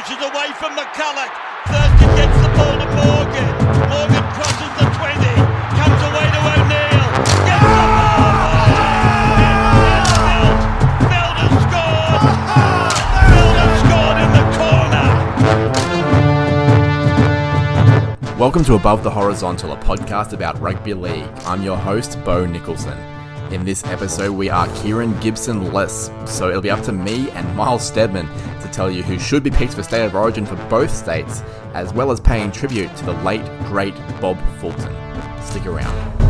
pushes away from McCulloch. Thurston gets the ball to Morgan. Morgan crosses the 20. Comes away to O'Neill. Gets the ball. Milner scored. Milner scored in the corner. Welcome to Above the Horizontal, a podcast about rugby league. I'm your host, Bo Nicholson. In this episode, we are Kieran Gibson less, so it'll be up to me and Miles Stedman tell you who should be picked for State of Origin for both states, as well as paying tribute to the late, great Bob Fulton. Stick around.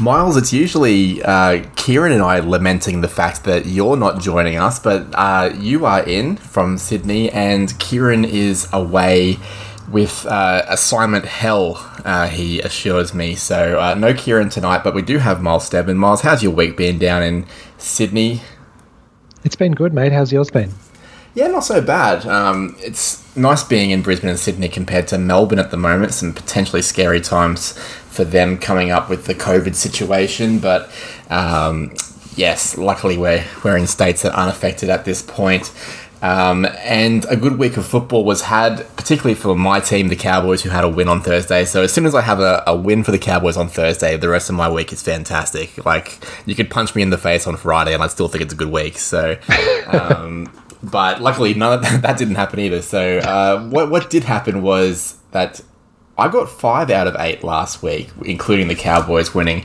Miles, it's usually uh, Kieran and I lamenting the fact that you're not joining us, but uh, you are in from Sydney, and Kieran is away with uh, assignment hell, uh, he assures me. So, uh, no Kieran tonight, but we do have Miles Stedman. Miles, how's your week been down in Sydney? It's been good, mate. How's yours been? Yeah, not so bad. Um, it's nice being in Brisbane and Sydney compared to Melbourne at the moment. Some potentially scary times for them coming up with the COVID situation, but um, yes, luckily we're we're in states that aren't affected at this point. Um, and a good week of football was had, particularly for my team, the Cowboys, who had a win on Thursday. So as soon as I have a, a win for the Cowboys on Thursday, the rest of my week is fantastic. Like you could punch me in the face on Friday, and I still think it's a good week. So. Um, but luckily, none of that, that didn't happen either. So, uh, what what did happen was that I got five out of eight last week, including the Cowboys winning.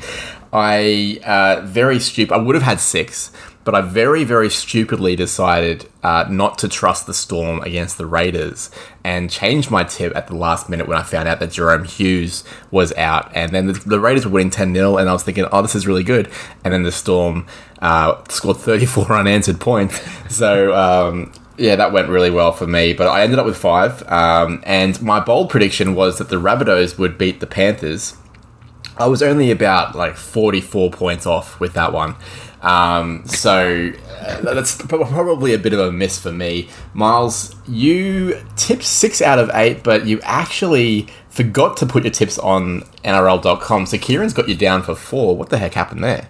I uh, very stupid. I would have had six, but I very very stupidly decided uh, not to trust the Storm against the Raiders and changed my tip at the last minute when I found out that Jahrome Hughes was out, and then the, the Raiders were winning ten 0 and I was thinking, oh, this is really good, and then the Storm uh, scored 34 unanswered points. So, um, yeah, that went really well for me. But I ended up with five. Um, and my bold prediction was that the Rabbitohs would beat the Panthers. I was only about like 44 points off with that one. Um, so uh, that's probably a bit of a miss for me. Miles, you tipped six out of eight, but you actually forgot to put your tips on NRL.com. So Kieran's got you down for four. What the heck happened there?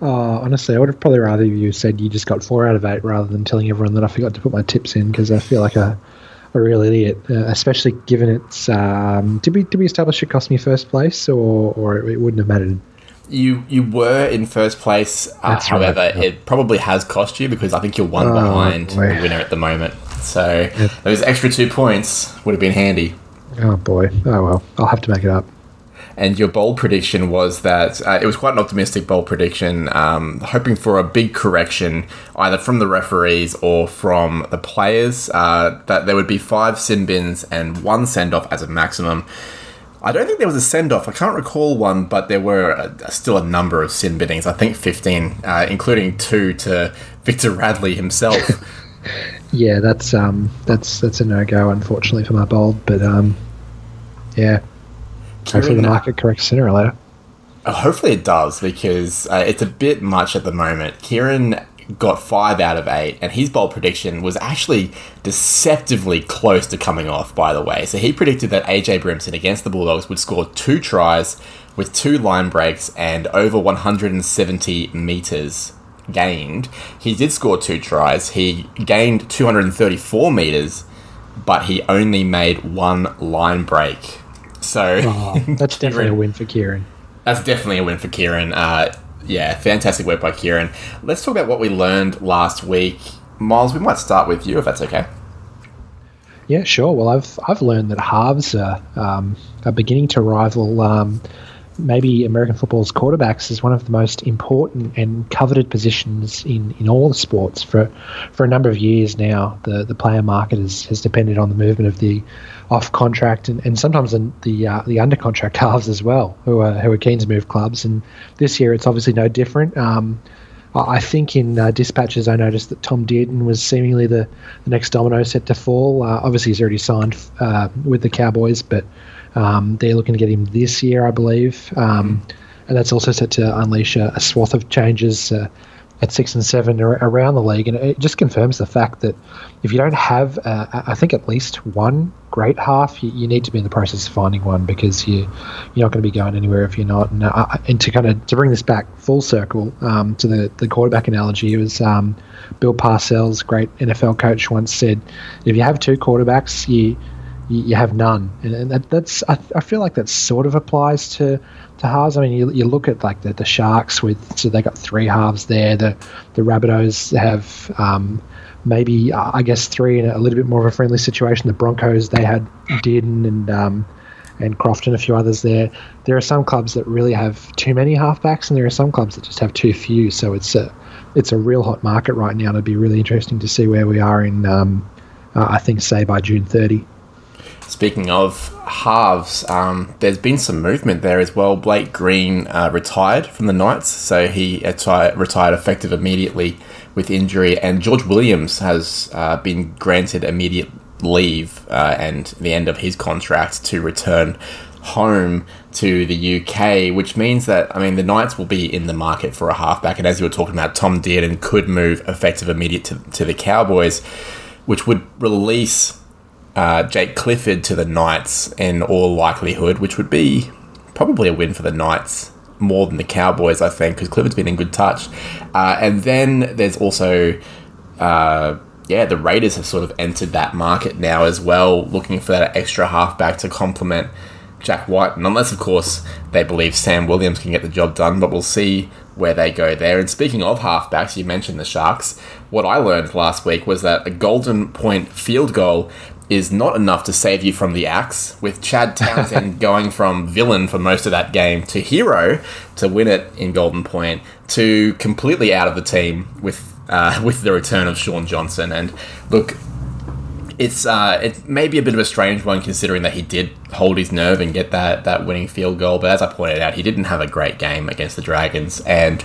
Oh, honestly, I would have probably rather you said you just got four out of eight rather than telling everyone that I forgot to put my tips in because I feel like a, a real idiot, uh, especially given it's. Um, did we did we establish it cost me first place or or it wouldn't have mattered? You you were in first place, uh, That's right, however, yeah. it probably has cost you because I think you're one Oh, behind boy. the winner at the moment. So those extra two points would have been handy. Oh boy. Oh well. I'll have to make it up. And your bold prediction was that uh, it was quite an optimistic bold prediction, um, hoping for a big correction either from the referees or from the players. Uh, that there would be five sin bins and one send off as a maximum. I don't think there was a send off. I can't recall one, but there were uh still a number of sin binnings. I think 15, uh, including two to Victor Radley himself. Yeah, that's um that's that's a no go unfortunately for my bold, but um yeah. Hopefully the market corrects sooner or later. Uh, hopefully it does because uh, it's a bit much at the moment. Kieran got five out of eight, and his bold prediction was actually deceptively close to coming off. By the way, so he predicted that AJ Brimson against the Bulldogs would score two tries with two line breaks and over 170 meters gained. He did score two tries. He gained 234 meters, but he only made one line break. So Oh, that's definitely a win for Kieran. that's definitely a win for Kieran. Uh, yeah, fantastic work by Kieran. Let's talk about what we learned last week. Miles, we might start with you if that's okay. Yeah, sure. Well, I've I've learned that halves are um, are beginning to rival um, maybe American football's quarterbacks is one of the most important and coveted positions in, in all the sports for for a number of years now. The the player market has, has depended on the movement of the off contract and, and sometimes the the, uh, the under contract halves as well, who are who are keen to move clubs. And this year it's obviously no different. Um, I I think in uh, dispatches I noticed that Tom Dearden was seemingly the, the next domino set to fall. Uh, obviously, he's already signed uh, with the Cowboys, but um, they're looking to get him this year, I believe. Um, And that's also set to unleash a, a swath of changes. Uh, at six and seven around the league, and it just confirms the fact that if you don't have, uh, I think at least one great half, you, you, need to be in the process of finding one because you you're not going to be going anywhere if you're not. And, uh, and to kind of to bring this back full circle um, to the the quarterback analogy, it was um, Bill Parcells, great NFL coach, once said, if you have two quarterbacks, you you, have none, and, that, that's I, I, feel like that sort of applies to to halves. I mean, you, you look at like the, the Sharks with so they got three halves there. The the Rabbitohs have um, maybe uh, I guess three in a little bit more of a friendly situation. The Broncos they had Dearden and um, and Croft and a few others there. There are some clubs that really have too many halfbacks, and there are some clubs that just have too few. So it's a it's a real hot market right now. It'd be really interesting to see where we are in. Um, uh, I think say by June 30. Speaking of halves, um, there's been some movement there as well. Blake Green uh, retired from the Knights, so he retired effective immediately with injury, and George Williams has uh, been granted immediate leave uh, and the end of his contract to return home to the UK, which means that I mean the Knights will be in the market for a halfback, and as you were talking about, Tom Dearden could move effective immediate to, to the Cowboys, which would release uh, Jake Clifford to the Knights in all likelihood, which would be probably a win for the Knights more than the Cowboys, I think, because Clifford's been in good touch. Uh, and then there's also, uh, yeah, the Raiders have sort of entered that market now as well, looking for that extra halfback to complement Jack Wighton. And unless, of course, they believe Sam Williams can get the job done, but we'll see where they go there. And speaking of halfbacks, you mentioned the Sharks. What I learned last week was that a golden point field goal is not enough to save you from the axe, with Chad Townsend going from villain for most of that game to hero to win it in Golden Point to completely out of the team with uh, with the return of Shaun Johnson. And look, it's uh, it may be a bit of a strange one considering that he did hold his nerve and get that that winning field goal, but as I pointed out, he didn't have a great game against the Dragons and.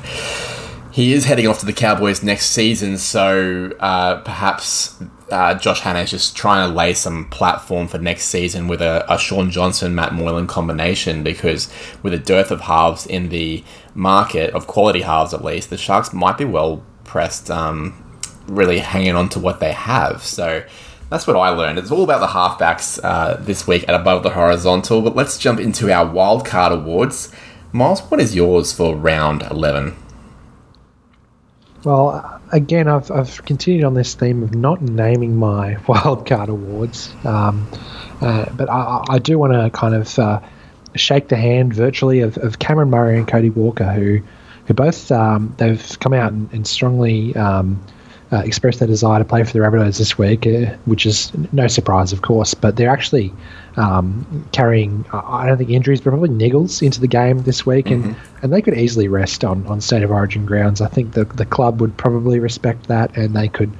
He is heading off to the Cowboys next season, so uh, perhaps uh, Josh Hannay is just trying to lay some platform for next season with a, a Shaun Johnson, Matt Moylan combination because with a dearth of halves in the market, of quality halves at least, the Sharks might be well pressed, um, really hanging on to what they have. So that's what I learned. It's all about the halfbacks uh, this week at Above the Horizontal, but let's jump into our wildcard awards. Miles, what is yours for round 11? Well, again, I've, I've continued on this theme of not naming my wildcard awards, um, uh, but I, I do want to kind of uh, shake the hand virtually of, of Cameron Murray and Cody Walker, who who both um, they've come out and, and strongly um, uh, expressed their desire to play for the Rabbitohs this week, uh, which is no surprise, of course. But they're actually um, carrying, I don't think injuries, but probably niggles into the game this week, mm-hmm. and, and they could easily rest on, on state of origin grounds. I think the the club would probably respect that, and they could.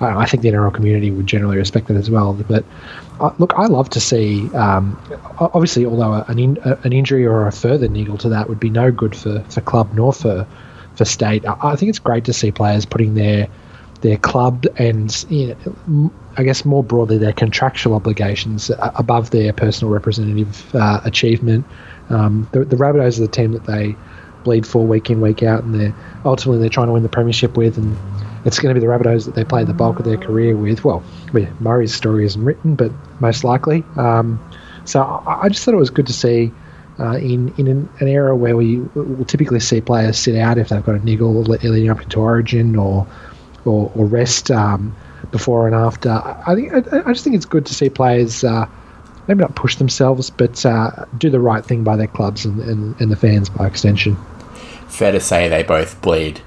I think the NRL community would generally respect that as well. But uh, look, I love to see. Um, obviously, although an in, an injury or a further niggle to that would be no good for, for club nor for for state. I, I think it's great to see players putting their their club and you know, I guess more broadly their contractual obligations above their personal representative uh, achievement. Um, the, the Rabbitohs are the team that they bleed for week in week out, and they're ultimately they're trying to win the premiership with, and it's going to be the Rabbitohs that they play the bulk of their career with. Well, Murray's story isn't written, but most likely. Um, so I, I, just thought it was good to see. Uh, in in an, an, era where we will typically see players sit out if they've got a niggle leading up into Origin or or, or rest um, before and after. I think I, I, just think it's good to see players uh, maybe not push themselves, but uh, do the right thing by their clubs and, and, and the fans by extension. Fair to say they both bleed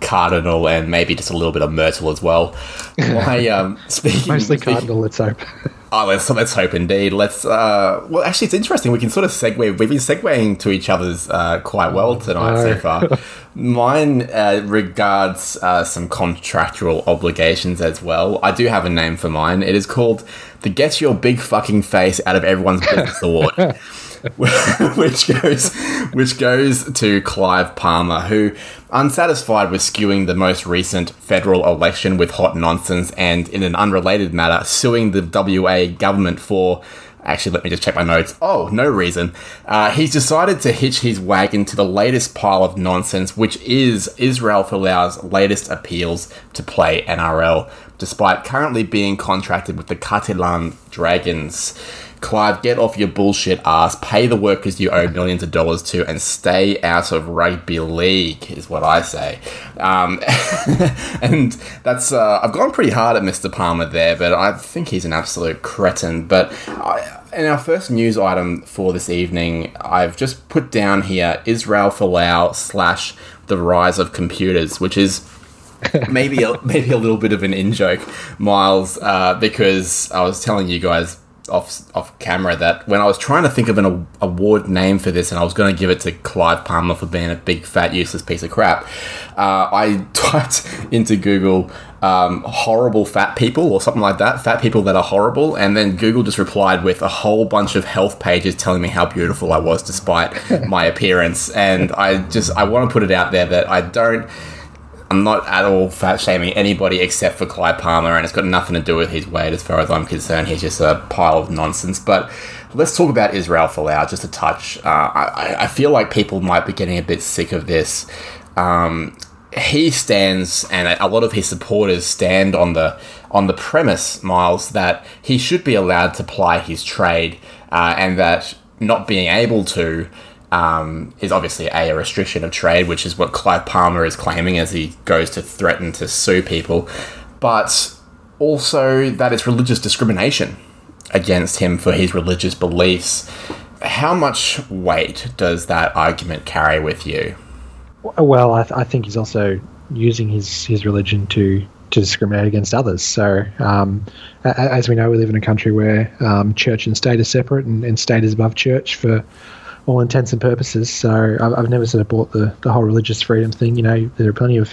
Cardinal and maybe just a little bit of Myrtle as well. My, um, speaking mostly speaking, Cardinal. Let's hope. oh, let's let's hope indeed. Let's. Uh, well, actually, it's interesting. We can sort of segue. We've been segueing to each other's uh, quite well tonight so far. Mine uh, regards uh, some contractual obligations as well. I do have a name for mine. It is called the "Get Your Big Fucking Face Out of Everyone's Business" award. which goes which goes to Clive Palmer, who, unsatisfied with skewing the most recent federal election with hot nonsense, and in an unrelated matter, suing the WA government for Actually, let me just check my notes. Oh, no reason. Uh, he's decided to hitch his wagon to the latest pile of nonsense, which is Israel Folau's latest appeals to play NRL, despite currently being contracted with the Catalan Dragons. Clive, get off your bullshit ass, pay the workers you owe millions of dollars to, and stay out of rugby league, is what I say. Um, and that's, uh, I've gone pretty hard at Mr. Palmer there, but I think he's an absolute cretin. But I, in our first news item for this evening, I've just put down here Israel Folau slash the rise of computers, which is maybe a, maybe a little bit of an in joke, Miles, uh, because I was telling you guys off off camera that when I was trying to think of an award name for this, and I was going to give it to Clive Palmer for being a big fat useless piece of crap, uh, I typed into Google um, horrible fat people or something like that, fat people that are horrible, and then Google just replied with a whole bunch of health pages telling me how beautiful I was despite my appearance, and I just I want to put it out there that I don't I'm not at all fat shaming anybody except for Clive Palmer, and it's got nothing to do with his weight as far as I'm concerned. He's just a pile of nonsense. But let's talk about Israel Folau just a touch. Uh, I, I, feel like people might be getting a bit sick of this. Um, he stands, and a lot of his supporters stand on the on the premise, Miles, that he should be allowed to ply his trade, uh, and that not being able to um, is obviously a, a, restriction of trade, which is what Clive Palmer is claiming as he goes to threaten to sue people, but also that it's religious discrimination against him for his religious beliefs. How much weight does that argument carry with you? Well, I, th- I think he's also using his, his religion to to discriminate against others. So, um, as we know, we live in a country where um, church and state are separate, and, and state is above church for all intents and purposes. So I've, I've never sort of bought the, the whole religious freedom thing. You know, there are plenty of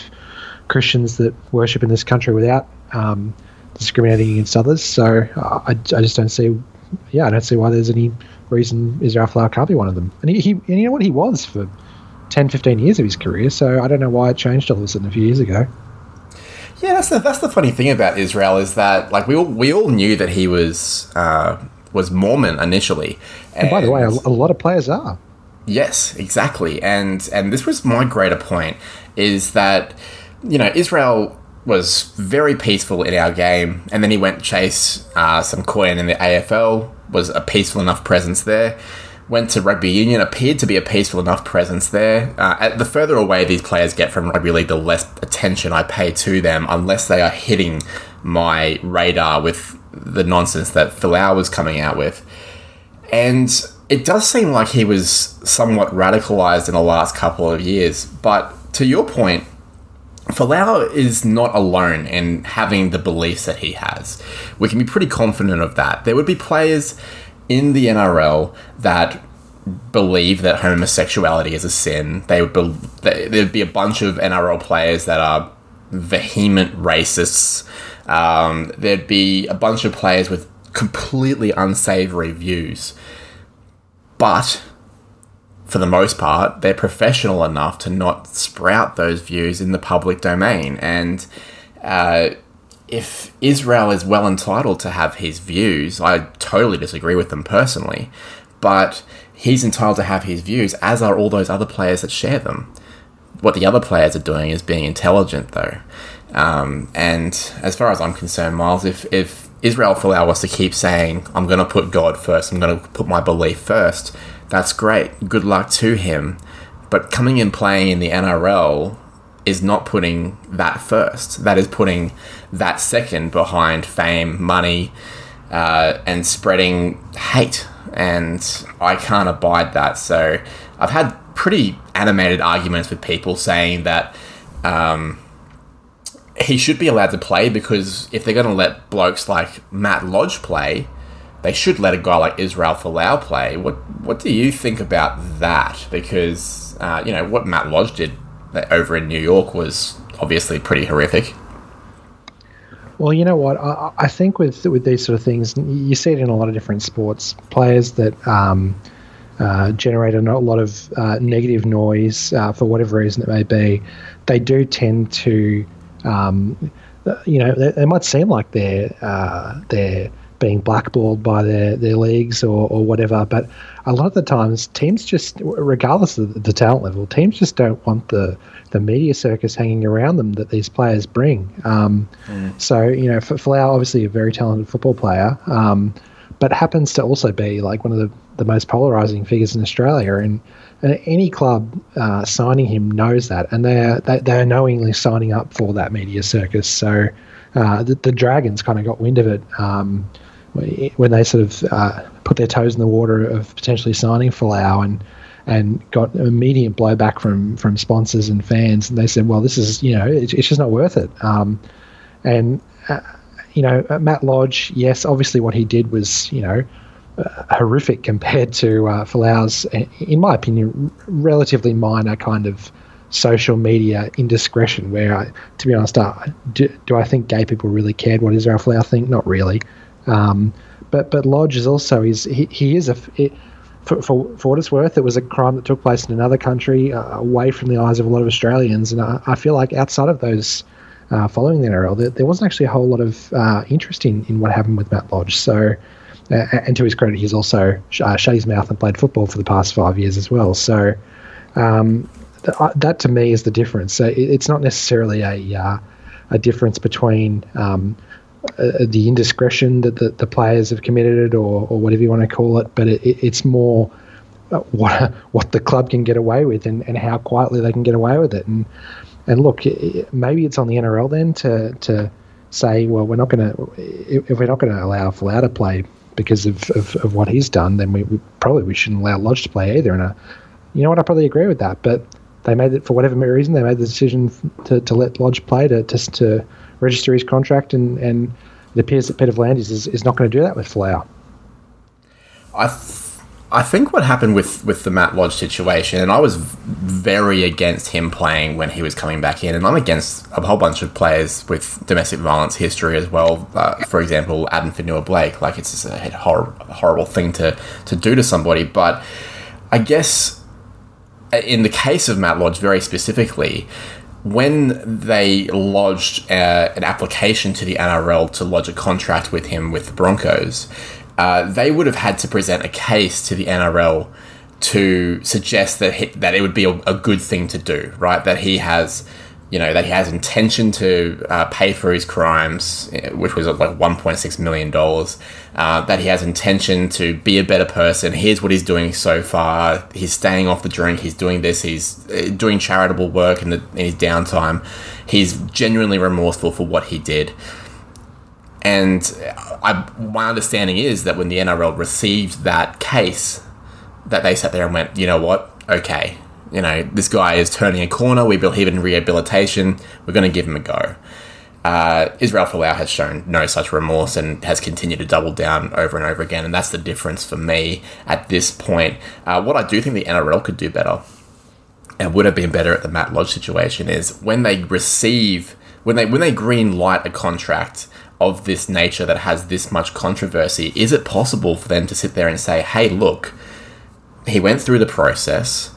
Christians that worship in this country without um, discriminating against others. So I, I just don't see, yeah, I don't see why there's any reason Israel Folau can't be one of them. And he, he and you know what, he was for 10, 15 years of his career. So I don't know why it changed all of a sudden a few years ago. Yeah, that's the, that's the funny thing about Israel is that like we all we all knew that he was uh, was Mormon initially. And, and by the way, a, a lot of players are. Yes, exactly. And and this was my greater point is that you know Israel was very peaceful in our game, and then he went chase uh, some coin in the AFL. Was a peaceful enough presence there. Went to rugby union, appeared to be a peaceful enough presence there. Uh, the further away these players get from rugby league, the less attention I pay to them, unless they are hitting my radar with the nonsense that Folau was coming out with. And it does seem like he was somewhat radicalized in the last couple of years. But to your point, Folau is not alone in having the beliefs that he has. We can be pretty confident of that. There would be players in the NRL that believe that homosexuality is a sin. They would be, there'd be a bunch of NRL players that are vehement racists um, there'd be a bunch of players with completely unsavory views. But for the most part, they're professional enough to not sprout those views in the public domain. And uh, if Israel is well entitled to have his views, I totally disagree with them personally, but he's entitled to have his views, as are all those other players that share them. What the other players are doing is being intelligent, though. Um, and as far as I'm concerned, Miles, if, if Israel Folau was to keep saying, I'm going to put God first, I'm going to put my belief first, that's great. Good luck to him. But coming and playing in the NRL is not putting that first. That is putting that second behind fame, money, uh, and spreading hate. And I can't abide that. So I've had pretty animated arguments with people saying that. Um, he should be allowed to play because if they're going to let blokes like Matt Lodge play, they should let a guy like Israel Folau play. What what do you think about that? Because uh, you know what Matt Lodge did over in New York was obviously pretty horrific. Well, you know what? I, I think with with these sort of things, you see it in a lot of different sports. Players that um, uh, generate a lot of uh, negative noise uh, for whatever reason it may be, they do tend to um, you know, they, they, might seem like they're uh, they're being blackballed by their, their leagues or, or whatever. But a lot of the times, teams just, regardless of the talent level, teams just don't want the the media circus hanging around them that these players bring. Um, mm. So you know, Folau obviously a very talented football player, um, but happens to also be like one of the, the most polarizing figures in Australia. And, and any club uh, signing him knows that, and they're they, they're knowingly signing up for that media circus. So uh, the, the, Dragons kind of got wind of it. Um, when they sort of uh, put their toes in the water of potentially signing Folau and and got immediate blowback from from sponsors and fans, and they said, "Well, this is you know it's, it's just not worth it." Um, and uh, you know, uh, Matt Lodge, yes, obviously what he did was you know uh, horrific compared to uh, Folau's, in my opinion, relatively minor kind of social media indiscretion. Where, I, to be honest, uh, do, do I think gay people really cared what Israel Folau think? Not really. Um, but but Lodge is also is he, he is a it, for, for, for what it's worth, it was a crime that took place in another country, uh, away from the eyes of a lot of Australians, and I, I feel like outside of those uh, following the NRL, there, there, wasn't actually a whole lot of uh, interest in, in what happened with Matt Lodge. So, uh, and to his credit, he's also uh, shut his mouth and played football for the past five years as well. So, um, th- uh, that to me is the difference. So, it, it's not necessarily a a difference between um, uh, the indiscretion that the, the players have committed or, or whatever you want to call it, but it, it's more uh, what what the club can get away with and, and how quietly they can get away with it. And and look, maybe it's on the NRL then to to say, well, we're not going to if we're not going to allow Folau to play because of, of, of, what he's done, then we, we, probably we shouldn't allow Lodge to play either. And uh, you know what, I probably agree with that. But they made it for whatever reason they made the decision to, to let Lodge play to just to register his contract, and, and it appears that Peter V'landys is, is not going to do that with Folau. I, th- I think what happened with, with the Matt Lodge situation, and I was very against him playing when he was coming back in, and I'm against a whole bunch of players with domestic violence history as well. Uh, for example, Adam Fonua-Blake, like it's just a hor- horrible thing to, to do to somebody. But I guess uh, in the case of Matt Lodge very specifically, when they lodged uh, an application to the NRL to lodge a contract with him with the Broncos, uh, they would have had to present a case to the NRL to suggest that he, that it would be a, a, good thing to do, right? That he has you know that he has intention to uh, pay for his crimes, eh, which was like 1.6 million dollars. Uh, that he has intention to be a better person. Here's what he's doing so far. He's staying off the drink. He's doing this. He's eh, doing charitable work in, the, in his downtime. He's genuinely remorseful for what he did. And I, my understanding is that when the NRL received that case, that they sat there and went, you know what? Okay, you know, this guy is turning a corner. We believe in rehabilitation. We're going to give him a go. Uh, Israel Folau has shown no such remorse and has continued to double down over and over again, and that's the difference for me at this point. Uh, what I do think the NRL could do better, and would have been better at the Matt Lodge situation, is when they receive when they when they green light a contract of this nature that has this much controversy, is it possible for them to sit there and say, "Hey, look, he went through the process."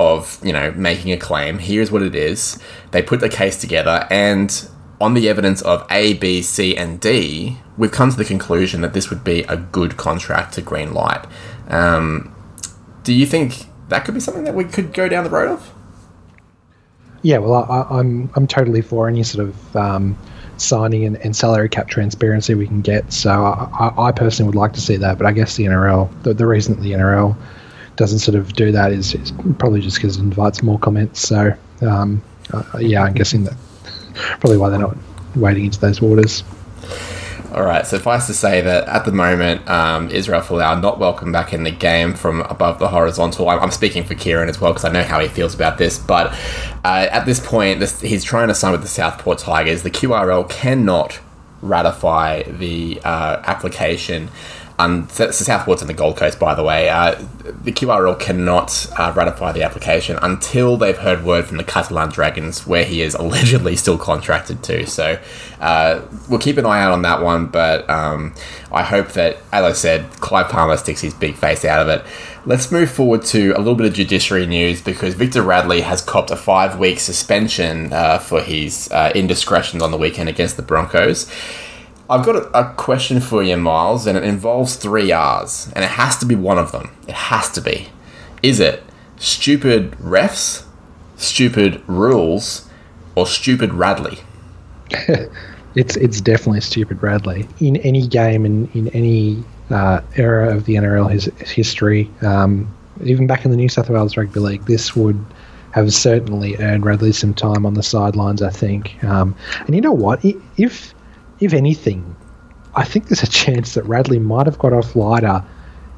of you know making a claim. Here's what it is. They put the case together, and on the evidence of A, B, C, and D, we've come to the conclusion that this would be a good contract to green light. Um, do you think that could be something that we could go down the road of? Yeah, well, I, am I'm, I'm totally for any sort of um, signing and, and, salary cap transparency we can get. So I, I, personally would like to see that, but I guess the NRL, the, the reason that the NRL doesn't sort of do that is, is probably just because it invites more comments. So um, uh, yeah, I'm guessing that probably why they're not wading into those waters. All right, suffice to say that at the moment, um, Israel Folau not welcome back in the game from above the horizontal. I'm, I'm speaking for Kieran as well because I know how he feels about this. But uh, at this point, this, he's trying to sign with the Southport Tigers. The QRL cannot ratify the uh, application um, so, so Southport's in the Gold Coast, by the way. Uh, the QRL cannot uh, ratify the application until they've heard word from the Catalan Dragons, where he is allegedly still contracted to. So uh, we'll keep an eye out on that one. But um, I hope that, as I said, Clive Palmer sticks his big face out of it. Let's move forward to a little bit of judiciary news because Victor Radley has copped a five week suspension uh, for his uh, indiscretions on the weekend against the Broncos. I've got a, a question for you, Miles, and it involves three R's, and it has to be one of them. It has to be. Is it stupid refs, stupid rules, or stupid Radley? it's it's definitely stupid Radley. In any game in in any uh, era of the NRL his, history, um, even back in the New South Wales Rugby League, this would have certainly earned Radley some time on the sidelines. I think, um, and you know what? If if anything, I think there's a chance that Radley might have got off lighter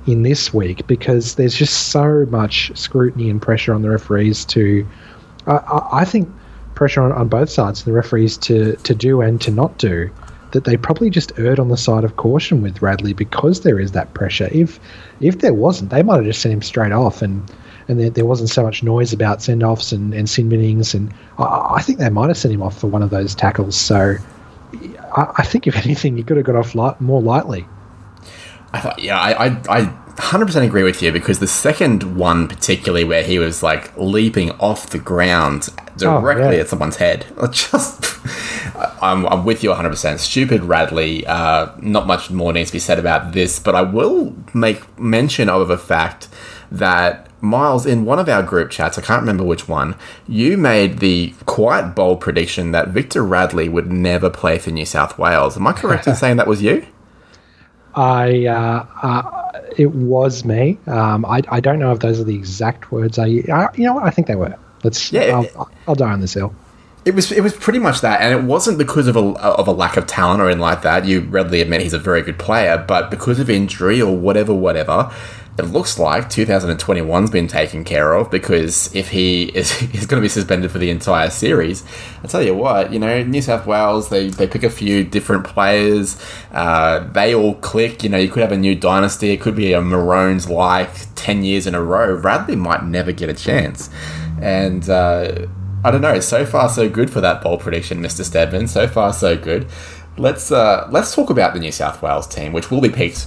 in this week because there's just so much scrutiny and pressure on the referees to. Uh, I think pressure on, on both sides, the referees to to do and to not do. That they probably just erred on the side of caution with Radley because there is that pressure. If if there wasn't, they might have just sent him straight off and and there, wasn't so much noise about send offs and, and sin binnings. And I, I, think they might have sent him off for one of those tackles. So I, I think, if anything, you could have got off light, more lightly. I thought, yeah, I, I, I 100% agree with you because the second one, particularly where he was like leaping off the ground directly oh, yeah. at someone's head, just I'm, I'm with you 100%. Stupid Radley. Uh, not much more needs to be said about this, but I will make mention of the fact that Miles, in one of our group chats, I can't remember which one, you made the quite bold prediction that Victor Radley would never play for New South Wales. Am I correct in saying that was you? I, uh, uh, it was me. Um, I, I don't know if those are the exact words I, I you know what? I think they were. Let's, yeah, I'll, I'll die on this hill. It was it was pretty much that, and it wasn't because of a of a lack of talent or anything like that. You readily admit he's a very good player, but because of injury or whatever, whatever, it looks like 2021's been taken care of because if he is he's going to be suspended for the entire series, I tell you what, you know, New South Wales they, they pick a few different players, uh, they all click. You know, you could have a new dynasty. It could be a Maroons like ten years in a row. Radley might never get a chance, and. Uh, I don't know. So far, so good for that bold prediction, Mr. Stedman. So far, so good. Let's uh, let's talk about the New South Wales team, which will be picked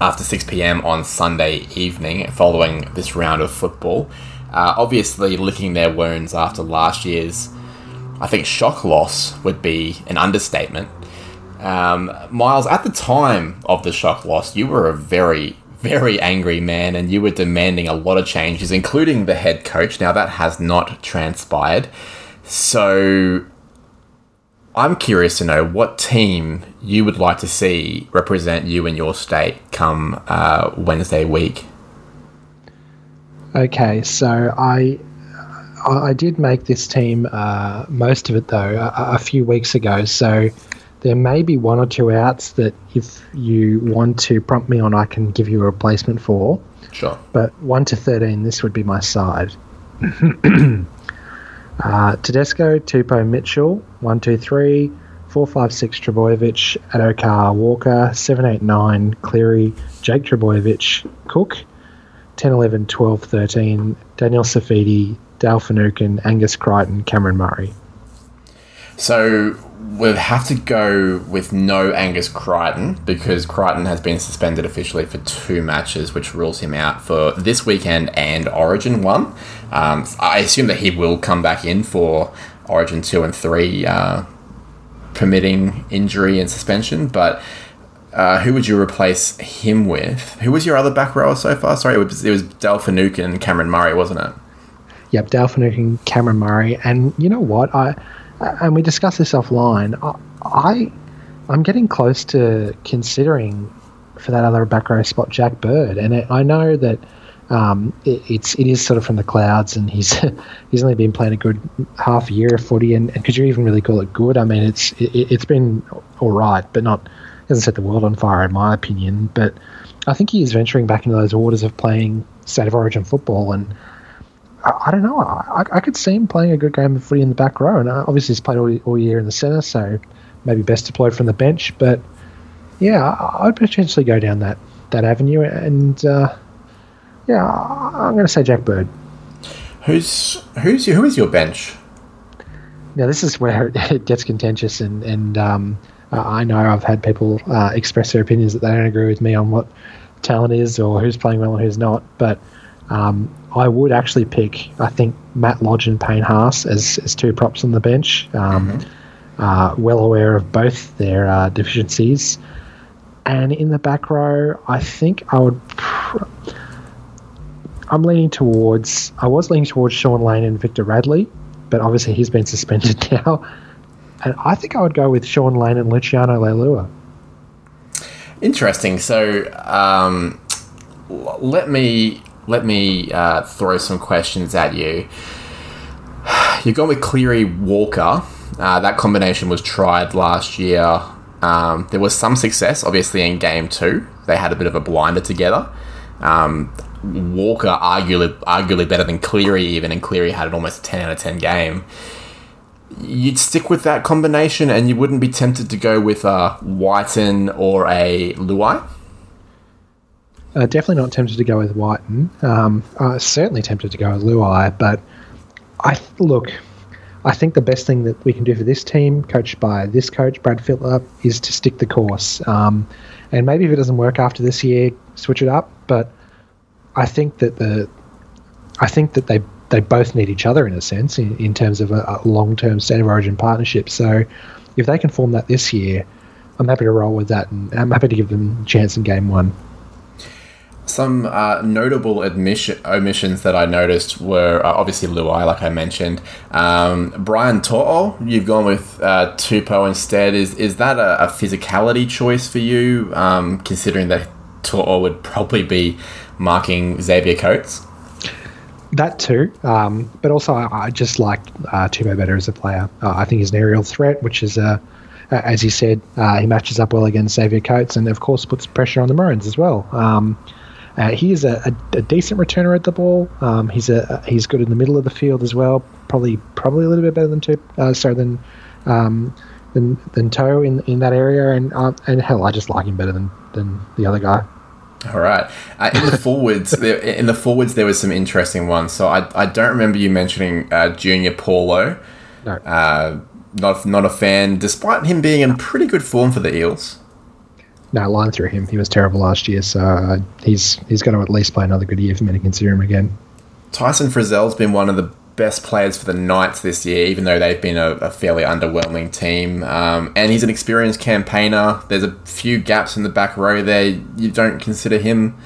after 6 pm on Sunday evening following this round of football. Uh, obviously, licking their wounds after last year's, I think, shock loss would be an understatement. Um, Miles, at the time of the shock loss, you were a very, very angry man and you were demanding a lot of changes, including the head coach. Now, that has not transpired. So, I'm curious to know what team you would like to see represent you in your state come uh, Wednesday week. Okay, so I I did make this team uh, most of it though a, a, few weeks ago. So there may be one or two outs that if you want to prompt me on, I can give you a replacement for. Sure. But one to thirteen, this would be my side. Uh, Tedesco, Tupou, Mitchell, 1 2 3, 4 5 6, Trbojevic, Addo-Carr, Walker, 7 8 9, Cleary, Jake Trbojevic, Cook, 10 11 12 13, Daniel Saifiti, Dale Finucane, Angus Crichton, Cameron Murray. So we'll have to go with no Angus Crichton because Crichton has been suspended officially for two matches, which rules him out for this weekend and Origin 1. Um, I assume that he will come back in for Origin 2 and 3, uh, permitting injury and suspension, but. Uh, who would you replace him with? Who was your other back rower so far? Sorry, it was, it was and Cameron Murray, wasn't it? Yep, Dale Finucane, Cameron Murray, and you know what? I and we discussed this offline. I, I am getting close to considering for that other back row spot Jack Bird, and it, I know that um, it, it's it is sort of from the clouds, and he's he's only been playing a good half year of footy, and, and could you even really call it good? I mean, it's it, has been all right, but not hasn't set the world on fire in my opinion. But I think he is venturing back into those waters of playing state of origin football, and I, I don't know. I, I, could see him playing a good game of footy in the back row, and uh, obviously he's played all, all year in the centre, so maybe best deployed from the bench. But yeah, I'd potentially go down that that avenue, and uh, yeah, I'm going to say Jack Bird. Who's who's your, who is your bench? Now this is where it gets contentious, and and um, I know I've had people uh, express their opinions that they don't agree with me on what talent is or who's playing well and who's not, but. Um, I would actually pick, I think, Matt Lodge and Payne Haas as, as two props on the bench. Um, mm-hmm. uh, well aware of both their uh, deficiencies. And in the back row, I think I would. Pr- I'm leaning towards. I was leaning towards Shaun Lane and Victor Radley, but obviously he's been suspended now. And I think I would go with Shaun Lane and Luciano Leilua. Interesting. So, um, let me let me uh, throw some questions at you. You're going with Cleary Walker. Uh, that combination was tried last year. Um, there was some success, obviously, in game two. They had a bit of a blinder together. Um, Walker arguably arguably better than Cleary even, and Cleary had an almost ten out of ten game. You'd stick with that combination, and you wouldn't be tempted to go with a Wighton or a Luai. Uh, definitely not tempted to go with Wighton. Um, uh, certainly tempted to go with Luai, but I look. I think the best thing that we can do for this team, coached by this coach, Brad Fittler, is to stick the course. Um, and maybe if it doesn't work after this year, switch it up. But I think that the, I think that they they both need each other in a sense in, in terms of a, a long term state of origin partnership. So if they can form that this year, I'm happy to roll with that, and I'm happy to give them a chance in game one. Some uh, notable admission, omissions that I noticed were uh, obviously Luai, like I mentioned. Um, Brian To'o, you've gone with uh, Tupou instead. Is is that a, a physicality choice for you, um, considering that To'o would probably be marking Xavier Coates? That too, um, but also I, just like uh, better as a player. Uh, I think he's an aerial threat, which is uh, as you said, uh, he matches up well against Xavier Coates, and of course puts pressure on the Maroons as well. Um, uh, he is a, a, a, decent returner at the ball. Um, he's a he's good in the middle of the field as well. Probably probably a little bit better than two, uh, sorry than um, than than To'o in in that area. And uh, and hell, I just like him better than than the other guy. All right. Uh, in the forwards, there, in the forwards, there was some interesting ones. So I, I don't remember you mentioning uh, Junior Paulo. No. Uh, not not a fan, despite him being in pretty good form for the Eels no line through him. He was terrible last year, so uh, he's he's going to at least play another good year for me to consider him again. Tyson Frizell's been one of the best players for the Knights this year, even though they've been a, a fairly underwhelming team. Um, and he's an experienced campaigner. There's a few gaps in the back row there. You don't consider him?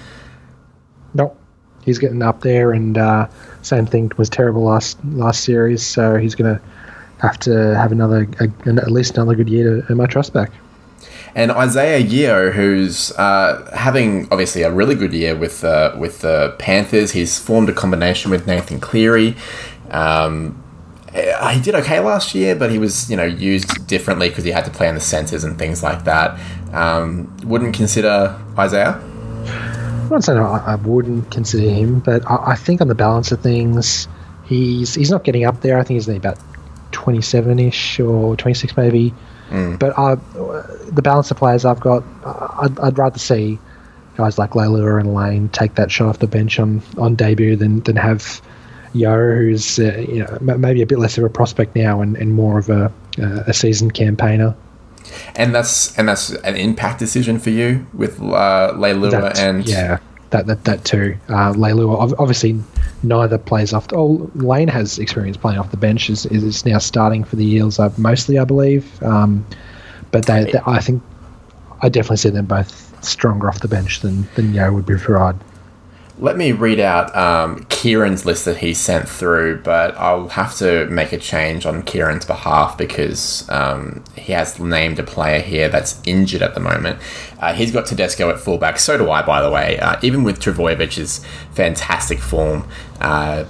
Nope. He's getting up there, and uh, same thing was terrible last last series. So he's going to have to have another, a, at least another good year to earn my trust back. And Isaiah Yeo, who's uh, having obviously a really good year with uh, with the Panthers, he's formed a combination with Nathan Cleary. Um, he did okay last year, but he was you know used differently because he had to play on the centres and things like that. Um, wouldn't consider Isaiah. I'm not saying I, I wouldn't consider him, but I, I, think on the balance of things, he's he's not getting up there. I think he's about 27 ish or 26 maybe. Mm. But I, the balance of players I've got, I'd, I'd rather see guys like Leilua and Lane take that shot off the bench on, on debut than, than have Yeo, who's uh, you know maybe a bit less of a prospect now and, and more of a, uh, a seasoned campaigner. And that's and that's an impact decision for you with uh, Leilua and yeah, that that that too. Uh, Leilua obviously neither plays off. The, oh, Lane has experience playing off the bench. Is is now starting for the Eels uh, mostly, I believe. Um, but they, they, I think, I definitely see them both stronger off the bench than than Yeo would be for Rod. Let me read out um, Kieran's list that he sent through, but I'll have to make a change on Kieran's behalf because um, he has named a player here that's injured at the moment. Uh, he's got Tedesco at fullback. So do I, by the way. Uh, even with Trbojevic's fantastic form, uh,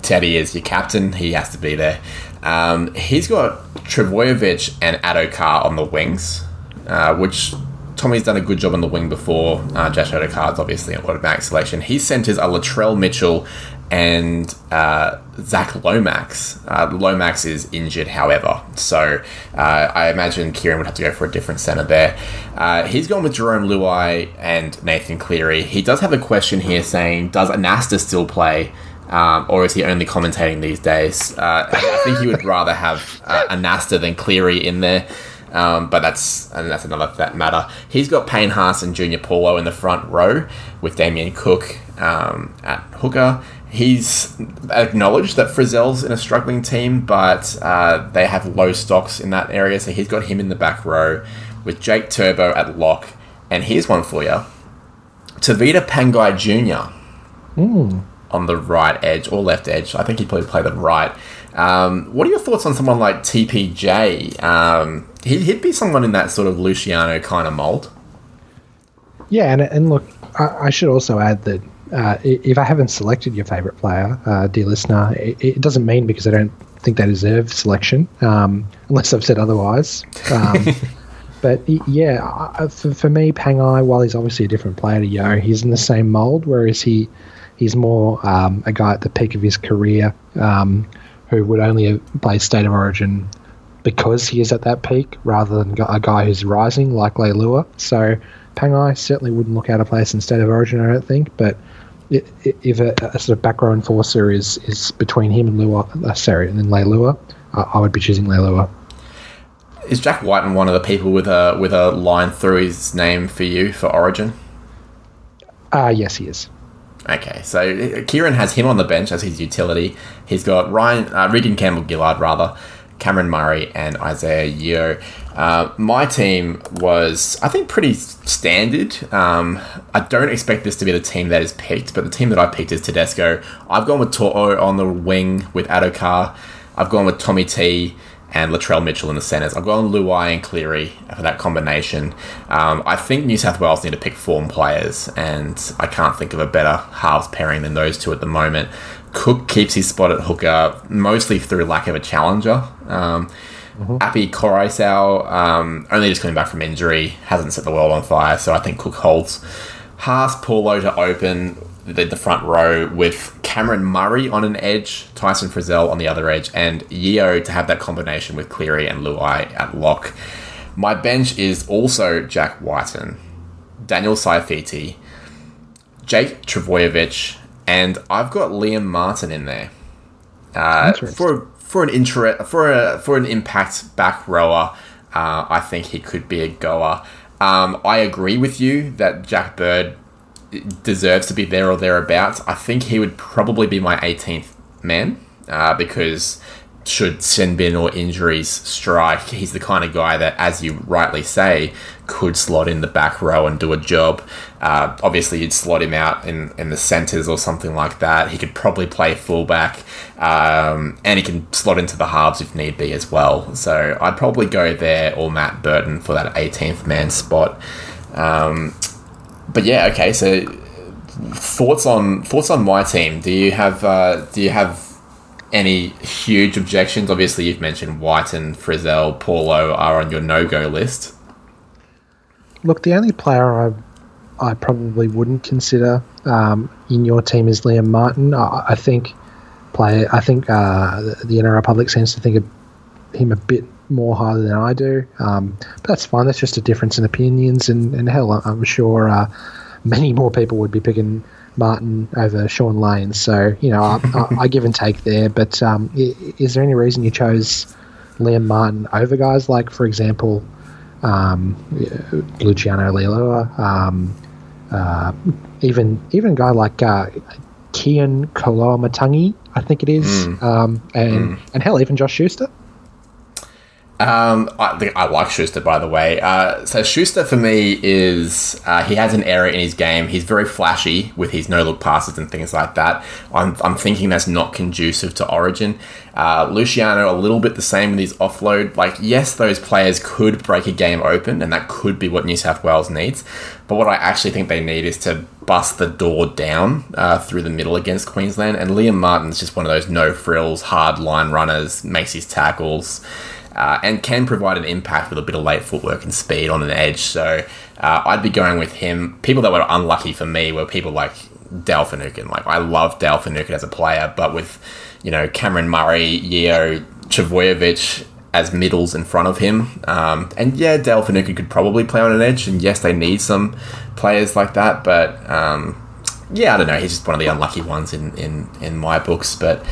Teddy is your captain. He has to be there. Um, he's got Trbojevic and Addo-Carr on the wings, uh, which Tommy's done a good job on the wing before. Uh, Josh Addo-Carr's obviously an automatic selection. His centres are Latrell Mitchell and uh, Zac Lomax. Uh, Lomax is injured, however, so uh, I imagine Kieran would have to go for a different centre there. Uh, he's gone with Jarome Luai and Nathan Cleary. He does have a question here saying, does Anasta still play? Um, or is he only commentating these days? Uh, I think he would rather have uh, Anasta than Cleary in there. Um, but that's and that's another that matter. He's got Payne Haas and Junior Paulo in the front row with Damien Cook um, at hooker. He's acknowledged that Frizell's in a struggling team, but uh, they have low stocks in that area, so he's got him in the back row with Jake Turbo at lock. And here's one for you Tevita Pangai Jr. on the right edge or left edge. I think he'd probably play the right. Um, what are your thoughts on someone like TPJ? He'd, he'd be someone in that sort of Luciano kind of mold. Yeah, and, and look, I, I should also add that uh, if I haven't selected your favourite player, uh, dear listener, it, it doesn't mean because I don't think they deserve selection, um, unless I've said otherwise. Um, but yeah, I- for, for me, Pangai, while he's obviously a different player to Yeo, he's in the same mould, whereas he he's more um, a guy at the peak of his career um, who would only play State of Origin because he is at that peak rather than a guy who's rising like Leilua. So Pangai certainly wouldn't look out of place in State of Origin, I don't think. But i- i- if a, a sort of back row enforcer is, is between him and Lua, uh, sorry, and then Leilua, I, I would be choosing Leilua. Is Jack Wighton one of the people with a with a line through his name for you for Origin? Ah, yes, he is. Okay, so uh, Kieran has him on the bench as his utility. He's got Ryan, uh, Reagan Campbell Gillard, rather, Cameron Murray, and Isaiah Yeo. Uh, my team was, I think, pretty standard. Um, I don't expect this to be the team that is picked, but the team that I picked is Tedesco. I've gone with To'o on the wing with Addo-Carr. I've gone with Tommy T and Latrell Mitchell in the centres. I've gone with Luai and Cleary for that combination. Um, I think New South Wales need to pick form players, and I can't think of a better halves pairing than those two at the moment. Cook keeps his spot at hooker mostly through lack of a challenger. Um, Api Koroisau, um, only just coming back from injury, hasn't set the world on fire, so I think Cook holds. Haas Paulo to open the, the front row with Cameron Murray on an edge, Tyson Frizell on the other edge, and Yeo to have that combination with Cleary and Luai at lock. My bench is also Jack Wighton, Daniel Saifiti, Jake Trbojevic, and I've got Liam Martin in there uh, for for an inter- for a for an impact back rower. Uh, I think he could be a goer. Um, I agree with you that Jack Bird deserves to be there or thereabouts. I think he would probably be my 18th man uh, because should Sinbin or injuries strike, he's the kind of guy that, as you rightly say, could slot in the back row and do a job. Uh, obviously, you'd slot him out in, in the centres or something like that. He could probably play fullback, um, and he can slot into the halves if need be as well. So I'd probably go there or Matt Burton for that 18th man spot. Um, but yeah, okay. So thoughts on thoughts on my team? Do you have uh, do you have any huge objections? Obviously, you've mentioned Wighton and Frizell, Paulo are on your no go list. Look, the only player I I probably wouldn't consider um, in your team is Liam Martin. I, I think play. I think uh, the, the NRL public seems to think of him a bit more highly than I do. Um, but that's fine. That's just a difference in opinions, and, and hell, I'm sure uh, many more people would be picking Martin over Shaun Lane. So you know, I, I, I give and take there. But um, is there any reason you chose Liam Martin over guys like, for example, um, Luciano Leilua, um, uh, even even a guy like uh, Keaon Koloamatangi, I think it is, um, and and hell, even Josh Schuster. Um, I, I like Schuster, by the way. Uh, so Schuster for me is uh, he has an error in his game. He's very flashy with his no look passes and things like that. I'm, I'm thinking that's not conducive to Origin. Uh, Luciano a little bit the same with his offload. Like yes, those players could break a game open, and that could be what New South Wales needs. But what I actually think they need is to bust the door down uh, through the middle against Queensland. And Liam Martin's just one of those no frills, hard line runners, makes his tackles uh, and can provide an impact with a bit of late footwork and speed on an edge. So uh, I'd be going with him. People that were unlucky for me were people like Dal. Like I love Dal as a player, but with you know Cameron Murray, Yeo, Trbojevic as middles in front of him, um, and yeah, Dal could probably play on an edge. And yes, they need some players like that, but. Um, yeah, I don't know. He's just one of the unlucky ones in, in, in my books, but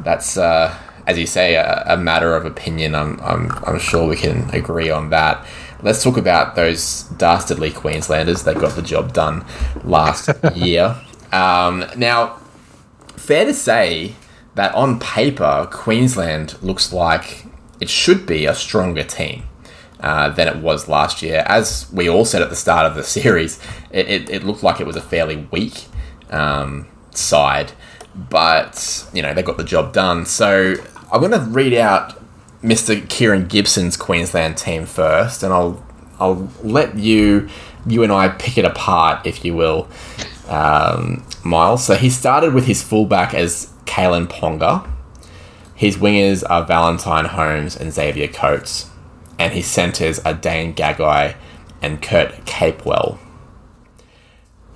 that's uh, as you say, a, a matter of opinion. I'm, I'm I'm sure we can agree on that. Let's talk about those dastardly Queenslanders that got the job done last year. Um, now, fair to say that on paper, Queensland looks like it should be a stronger team. Uh, than it was last year. As we all said at the start of the series, it, it, it looked like it was a fairly weak um, side, but you know they got the job done. So I'm going to read out Mr. Kieran Gibson's Queensland team first, and I'll I'll let you you and I pick it apart, if you will, um, Miles. So he started with his fullback as Kalyn Ponga. His wingers are Valentine Holmes and Xavier Coates and his centres are Dane Gagai and Kurt Capewell.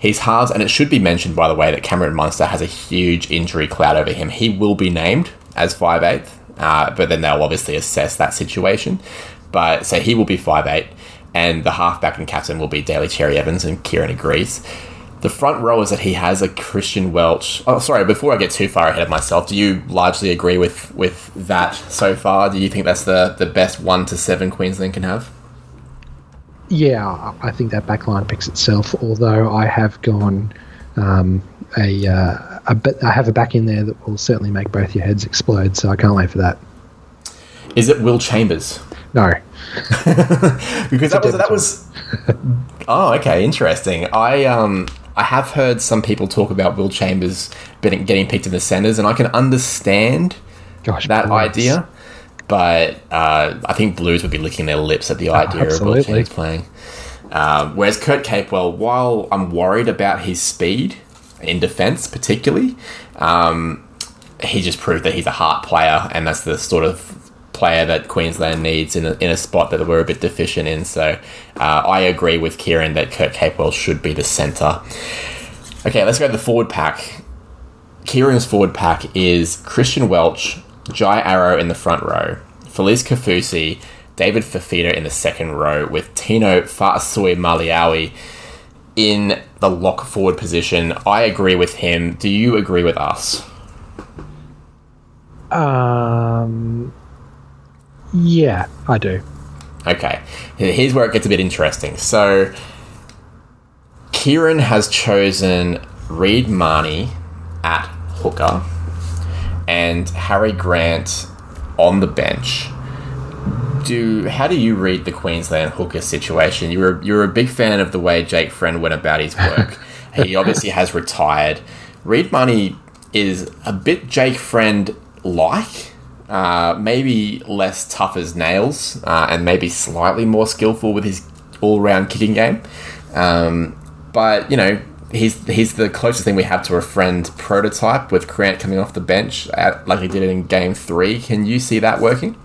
His halves, and it should be mentioned by the way that Cameron Munster has a huge injury cloud over him. He will be named as 5'8", uh, but then they'll obviously assess that situation. But so he will be 5'8", and the halfback and captain will be Daly Cherry Evans, and Kieran agrees the front row is that he has a Christian Welch. Oh, sorry. Before I get too far ahead of myself, do you largely agree with with that so far? Do you think that's the the best one to seven Queensland can have? Yeah, I think that backline picks itself. Although I have gone um, a, uh, a bit, I have a back in there that will certainly make both your heads explode. So I can't wait for that. Is it Will Chambers? No, because that was that was. oh, okay, interesting. I um I have heard some people talk about Will Chambers getting, getting picked in the centres, and I can understand Gosh, that idea. But uh, I think Blues would be licking their lips at the oh, idea of Will Chambers playing. Um, whereas Kurt Capewell, while I'm worried about his speed in defence, particularly, um, he just proved that he's a heart player, and that's the sort of player that Queensland needs in a, in a spot that we're a bit deficient in. So uh, I agree with Kieran that Kurt Capewell should be the centre. Okay, let's go to the forward pack. Kieran's forward pack is Christian Welch, Jai Arrow in the front row, Felise Kaufusi, David Fifita in the second row, with Tino Fa'asuamaleaui in the lock forward position. I agree with him. Do you agree with us? Um, yeah, I do. Okay, here's where it gets a bit interesting. So, Kieran has chosen Reed Mahoney at hooker and Harry Grant on the bench. Do how do you read the Queensland hooker situation? You're a, you're a big fan of the way Jake Friend went about his work. he obviously has retired. Reed Mahoney is a bit Jake Friend like uh, maybe less tough as nails, uh, and maybe slightly more skillful with his all-round kicking game. Um, but you know, he's he's the closest thing we have to a friend prototype with Grant coming off the bench at, like he did it in Game Three. Can you see that working?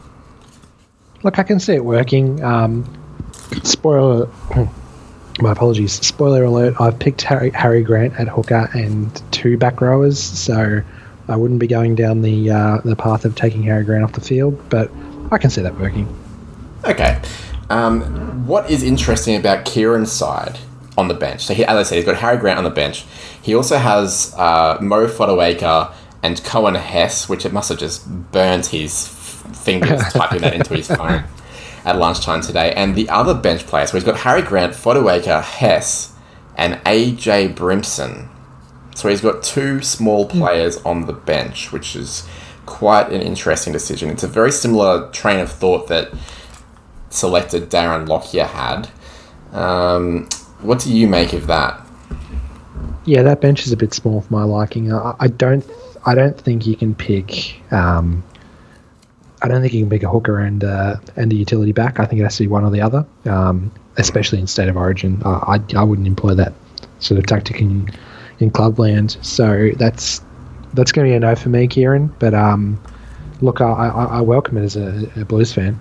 Look, I can see it working. Um, spoiler. My apologies. Spoiler alert. I've picked Harry, Harry Grant at hooker and two back rowers, so I wouldn't be going down the uh, the path of taking Harry Grant off the field, but I can see that working. Okay. Um, what is interesting about Kieran's side on the bench? So, he, as I said, he's got Harry Grant on the bench. He also has uh, Mo Fotuaika and Coen Hess, which it must have just burnt his fingers typing that into his phone at lunchtime today. And the other bench players, so he's got Harry Grant, Fotuaika, Hess, and AJ Brimson. So he's got two small hmm. players on the bench, which is quite an interesting decision. It's a very similar train of thought that selected Darren Lockyer had. Um, what do you make of that? Yeah, that bench is a bit small for my liking. I, I don't, I don't think you can pick. Um, I don't think you can pick a hooker and uh, and a utility back. I think it has to be one or the other, um, especially in state of origin. Uh, I I wouldn't employ that sort of tactic in in clubland. So that's that's going to be a no for me, Kieran. But um, look, I, I, I welcome it as a, a, Blues fan.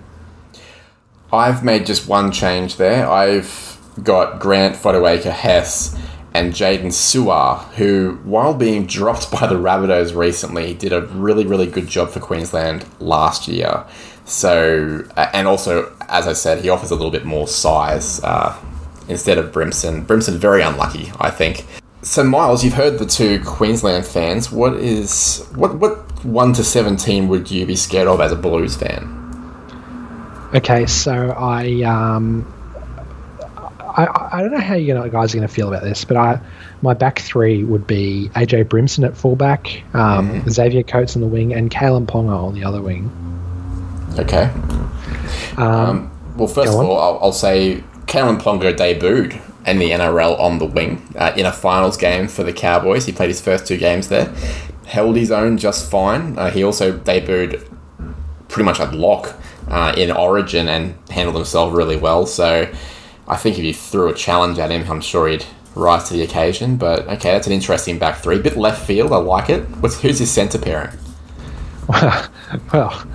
I've made just one change there. I've got Grant Fotuaika Hess and Jaydn Su'A, who, while being dropped by the Rabbitohs recently, did a really, really good job for Queensland last year. So, and also, as I said, he offers a little bit more size uh, instead of Brimson. Brimson very unlucky, I think. So Miles, you've heard the two Queensland fans. What is what what one to seventeen would you be scared of as a Blues fan? Okay, so I um, I, I don't know how you guys are going to feel about this, but I my back three would be AJ Brimson at fullback, um, Mm-hmm. Xavier Coates on the wing, and Kalyn Ponga on the other wing. Okay. Um, Um, well, first of all, I'll, I'll say Kalyn Ponga debuted in the NRL on the wing uh, in a finals game for the Cowboys. He played his first two games there, held his own just fine. Uh, he also debuted pretty much at lock uh, in Origin and handled himself really well. So I think if you threw a challenge at him, I'm sure he'd rise to the occasion. But okay, that's an interesting back three. Bit left field, I like it. What's who's his centre pairing? well,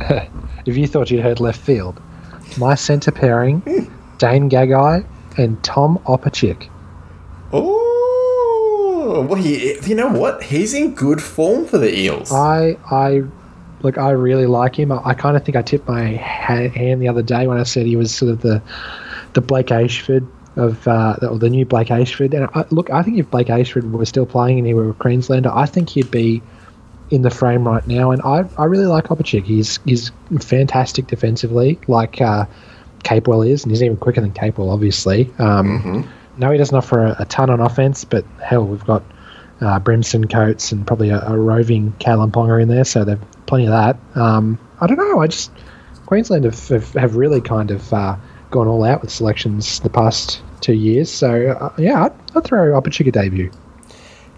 if you thought you'd heard left field, my centre pairing, Dane Gagai and Tom Opacic. Oh, well, he, you know what? He's in good form for the Eels. I I look, I really like him. I, I kind of think I tipped my ha- hand the other day when I said he was sort of the the Blake Ashford of uh, or the new Blake Ashford. And I, look, I think if Blake Ashford was still playing and he were a Queenslander, I think he'd be in the frame right now. And I, I really like Opacic. He's he's fantastic defensively, like uh, Capewell is, and he's even quicker than Capewell, obviously. Um, No, he doesn't offer a, a ton on offense, but hell, we've got uh, Brimson Coates and probably a, a roving Ponga in there, so they've plenty of that. Um, I don't know. I just Queensland have, have, have really kind of uh, gone all out with selections the past two years. So uh, yeah, I'd, I'd throw up a debut.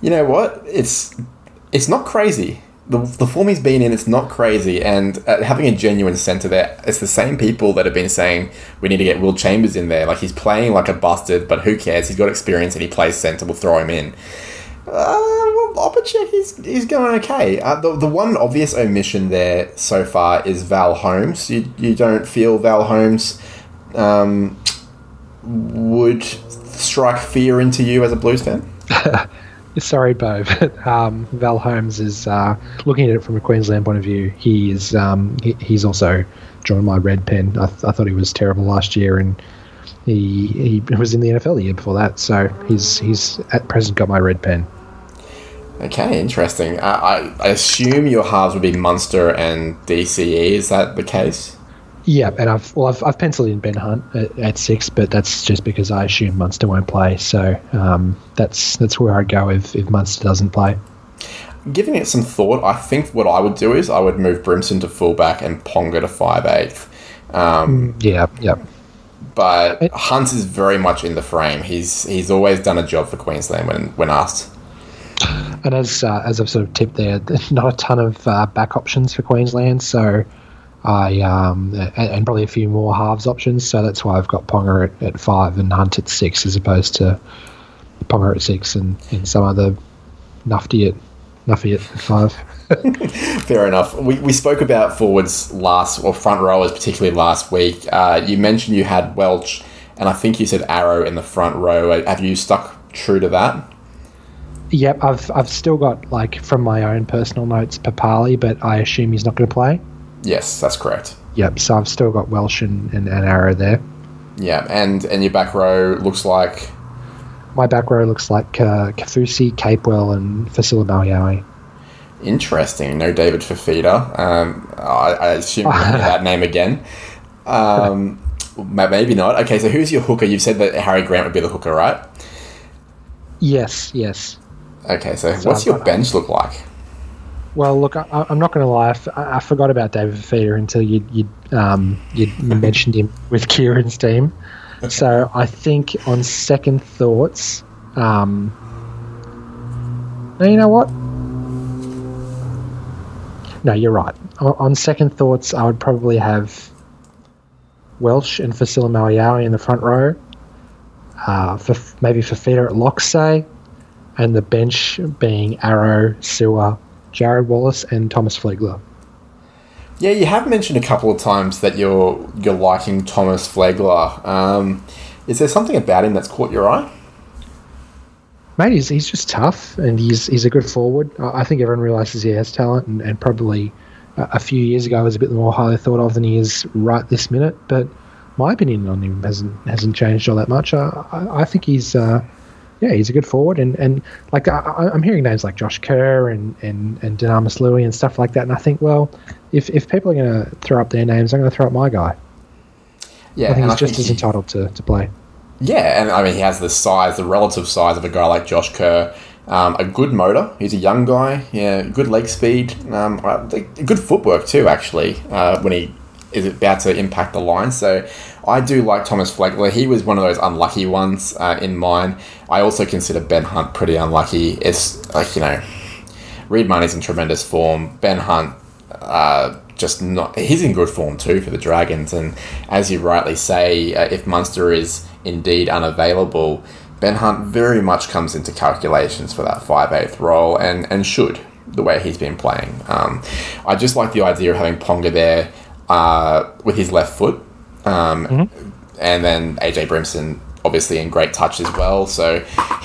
You know what? It's it's not crazy. The, the form he's been in, it's not crazy. And uh, having a genuine centre there, it's the same people that have been saying we need to get Will Chambers in there. Like he's playing like a busted, but who cares? He's got experience and he plays centre. We'll throw him in. Uh, well, Opacic, he's, he's going okay. Uh, the, the one obvious omission there so far is Val Holmes. You, you don't feel Val Holmes um, would strike fear into you as a Blues fan? Sorry, Bo, but um, Val Holmes is uh, looking at it from a Queensland point of view. He is um, he, he's also drawn my red pen. I, th- I thought he was terrible last year, and he he was in the NFL the year before that. So he's he's at present got my red pen. Okay, interesting. I, I, assume your halves would be Munster and DCE. Is that the case? Yeah, and I've well I've, I've penciled in Ben Hunt at, at six, but that's just because I assume Munster won't play. So um, that's that's where I'd go if if Munster doesn't play. Giving it some thought, I think what I would do is I would move Brimson to fullback and Ponga to five eighth. Um, Yeah, yeah. but Hunt is very much in the frame. He's he's always done a job for Queensland when when asked. And as uh, as I've sort of tipped there, not a ton of uh, back options for Queensland, so I um, and, and probably a few more halves options. So that's why I've got Ponga at, at five and Hunt at six, as opposed to Ponga at six and, and some other Nufty at Nuffy at five. Fair enough. We, we spoke about forwards last, or front rowers particularly last week. Uh, you mentioned you had Welch, and I think you said Arrow in the front row. Have you stuck true to that? Yep, I've I've still got like from my own personal notes Papali, but I assume he's not going to play. Yes, that's correct. Yep, so I've still got Welch and, and, and Arrow there. Yeah, and and your back row looks like My back row looks like uh, Kaufusi, Capewell, and Fa'asuamaleaui. interesting. No David Fifita. Um, I, I assume that name again. Um, maybe not. Okay, so who's your hooker? You've said that Harry Grant would be the hooker, right? Yes, yes. Okay, so, So what's I've your bench look like? Well, look, I, I'm not going to lie. I, f- I forgot about David Fifita until you you um, you mentioned him with Kieran's team. So I think on second thoughts, um, no, you know what? No, you're right. On, on second thoughts, I would probably have Welch and Fa'asuamaleaui in the front row. Uh, for maybe Fifita at lock, say, and the bench being Arrow, Su'A, Jarrod Wallace, and Thomas Flegler. Yeah, you have mentioned a couple of times that you're you're liking Thomas Flegler. Um, is there something about him that's caught your eye? Mate, he's, he's just tough and he's he's a good forward. I think everyone realizes he has talent and, and probably a, a few years ago was a bit more highly thought of than he is right this minute. But my opinion on him hasn't hasn't changed all that much. I, I, I think he's uh, yeah he's a good forward and, and like I, I- I'm hearing names like Josh Kerr and and and Dunamis Lui and stuff like that. And I think well if if people are going to throw up their names, I'm going to throw up my guy. Yeah, I think and he's just think as he- entitled to, to play. Yeah, and I mean he has the size, the relative size of a guy like Josh Kerr. Um, a good motor. He's a young guy. Yeah, good leg speed. Um, good footwork too. Actually, uh, when he is about to impact the line. So I do like Thomas Flegler. He was one of those unlucky ones uh, in mine. I also consider Ben Hunt pretty unlucky. It's like you know, Reed Mahoney's in tremendous form. Ben Hunt. Uh, just not he's in good form too for the Dragons and as you rightly say uh, if Munster is indeed unavailable Ben Hunt very much comes into calculations for that 5'8 role and, and should, the way he's been playing. Um, I just like the idea of having Ponga there uh, with his left foot. Um, mm-hmm. And then AJ Brimson obviously in great touch as well. So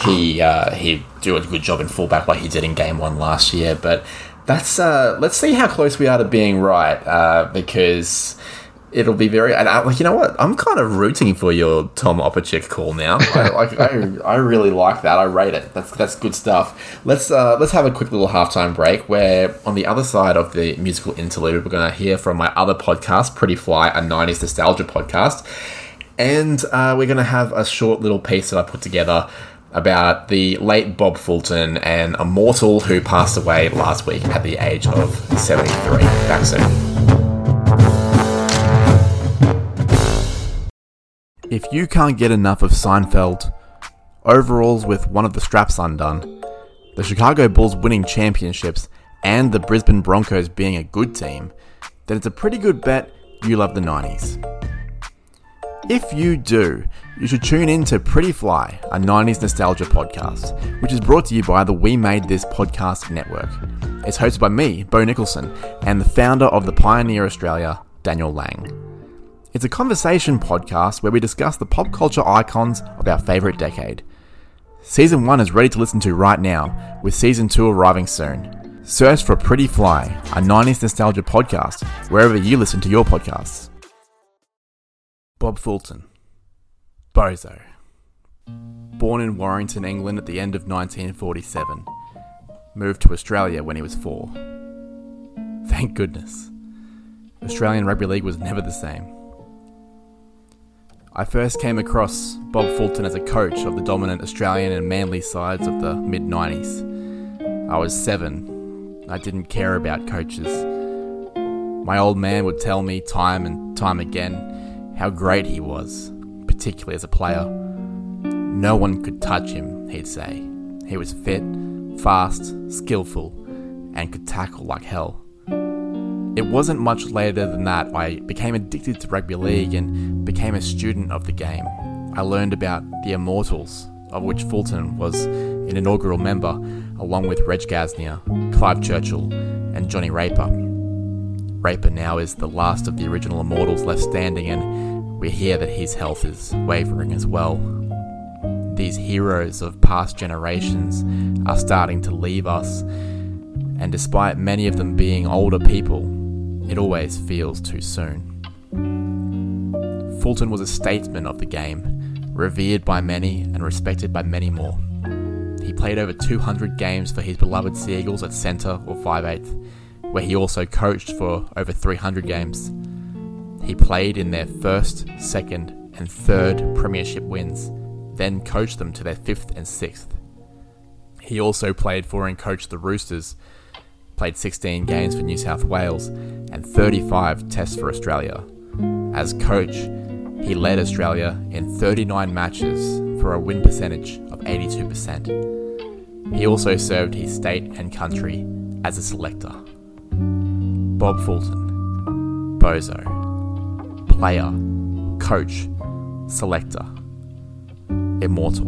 he uh, he do a good job in fullback like he did in game one last year. But that's uh, let's see how close we are to being right uh, because it'll be very. And I, like you know what, I'm kind of rooting for your Tom Opacic call now. I, like I, I really like that. I rate it. That's that's good stuff. Let's uh, let's have a quick little halftime break. Where on the other side of the musical interlude, we're going to hear from my other podcast, Pretty Fly, a '90s nostalgia podcast, and uh, we're going to have a short little piece that I put together. About the late Bob Fulton, an immortal who passed away last week at the age of 73. Back soon. If you can't get enough of Seinfeld, overalls with one of the straps undone, the Chicago Bulls winning championships, and the Brisbane Broncos being a good team, then it's a pretty good bet you love the 90s. If you do, you should tune in to Pretty Fly, a 90s nostalgia podcast, which is brought to you by the We Made This podcast network. It's hosted by me, Bo Nicholson, and the founder of the Pioneer Australia, Daniel Lang. It's a conversation podcast where we discuss the pop culture icons of our favourite decade. Season 1 is ready to listen to right now, with Season 2 arriving soon. Search for Pretty Fly, a 90s nostalgia podcast, wherever you listen to your podcasts. Bob Fulton. Bozo. Born in Warrington, England at the end of 1947. Moved to Australia when he was four. Thank goodness. Australian Rugby League was never the same. I first came across Bob Fulton as a coach of the dominant Australian and Manly sides of the mid 90s. I was seven. I didn't care about coaches. My old man would tell me time and time again how great he was, particularly as a player. No one could touch him, he'd say. He was fit, fast, skillful, and could tackle like hell. It wasn't much later than that I became addicted to rugby league and became a student of the game. I learned about the Immortals, of which Fulton was an inaugural member, along with Reg Gasnier, Clive Churchill, and Johnny Raper. Raper now is the last of the original Immortals left standing, and we hear that his health is wavering as well. These heroes of past generations are starting to leave us, and despite many of them being older people, it always feels too soon. Fulton was a statesman of the game, revered by many and respected by many more. He played over 200 games for his beloved Seagulls at centre or 5'8", where he also coached for over 300 games. He played in their first, second, and third premiership wins, then coached them to their fifth and sixth. He also played for and coached the Roosters, played 16 games for New South Wales and 35 tests for Australia. As coach, he led Australia in 39 matches for a win percentage of 82%. He also served his state and country as a selector. Bob Fulton, Bozo, player, coach, selector, immortal.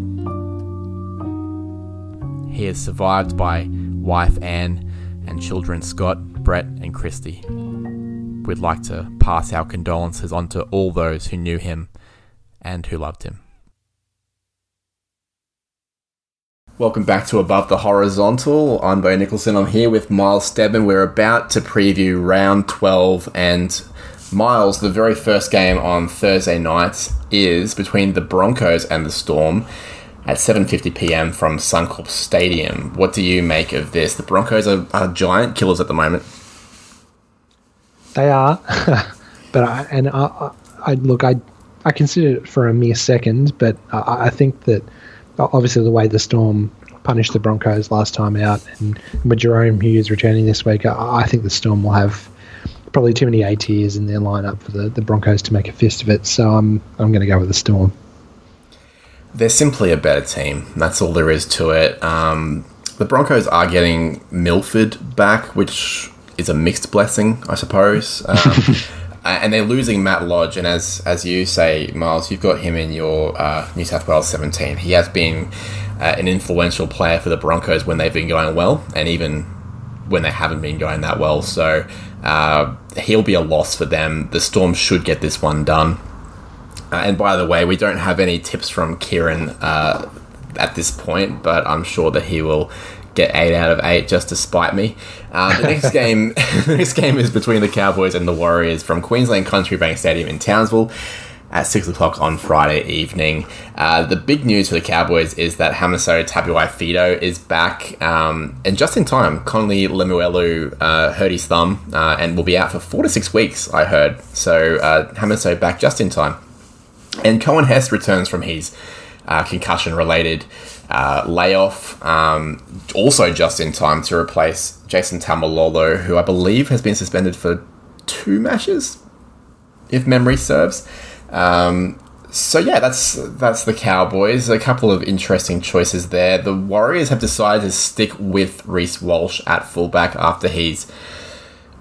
He is survived by wife Anne and children Scott, Brett, and Christy. We'd like to pass our condolences on to all those who knew him and who loved him. Welcome back to Above the Horizontal. I'm Bo Nicholson. I'm here with Miles Stedman. We're about to preview round 12 and Miles, the very first game on Thursday night is between the Broncos and the Storm at 7:50 p.m. from Suncorp Stadium. What do you make of this? The Broncos are, are giant killers at the moment. They are, but I, and I, I, look, I I considered it for a mere second, but I, I think that obviously the way the Storm punished the Broncos last time out, and with Jahrome Hughes returning this week, I, I think the Storm will have probably too many ATs in their lineup for the, the Broncos to make a fist of it. So I'm I'm going to go with the Storm. They're simply a better team. That's all there is to it. Um, the Broncos are getting Milford back, which is a mixed blessing, I suppose. Um, and they're losing Matt Lodge, and as as you say, Miles, you've got him in your uh, New South Wales 17. He has been uh, an influential player for the Broncos when they've been going well, and even when they haven't been going that well. So uh, he'll be a loss for them. The Storm should get this one done. Uh, and by the way, we don't have any tips from Kieran uh, at this point, but I'm sure that he will get eight out of eight just to spite me. Uh, the next game, the next game is between the Cowboys and the Warriors from Queensland Country Bank Stadium in Townsville at six o'clock on Friday evening. Uh, the big news for the Cowboys is that Hamiso Tabuai-Fidow is back, um, and just in time. Connelly Lemuelu uh, hurt his thumb uh, and will be out for four to six weeks. I heard so. Uh, back just in time, and Coen Hess returns from his uh, concussion-related uh, layoff, um, also just in time to replace Jason Taumalolo, who I believe has been suspended for two matches, if memory serves. Um, so yeah, that's that's the Cowboys. A couple of interesting choices there. The Warriors have decided to stick with Reece Walsh at fullback after his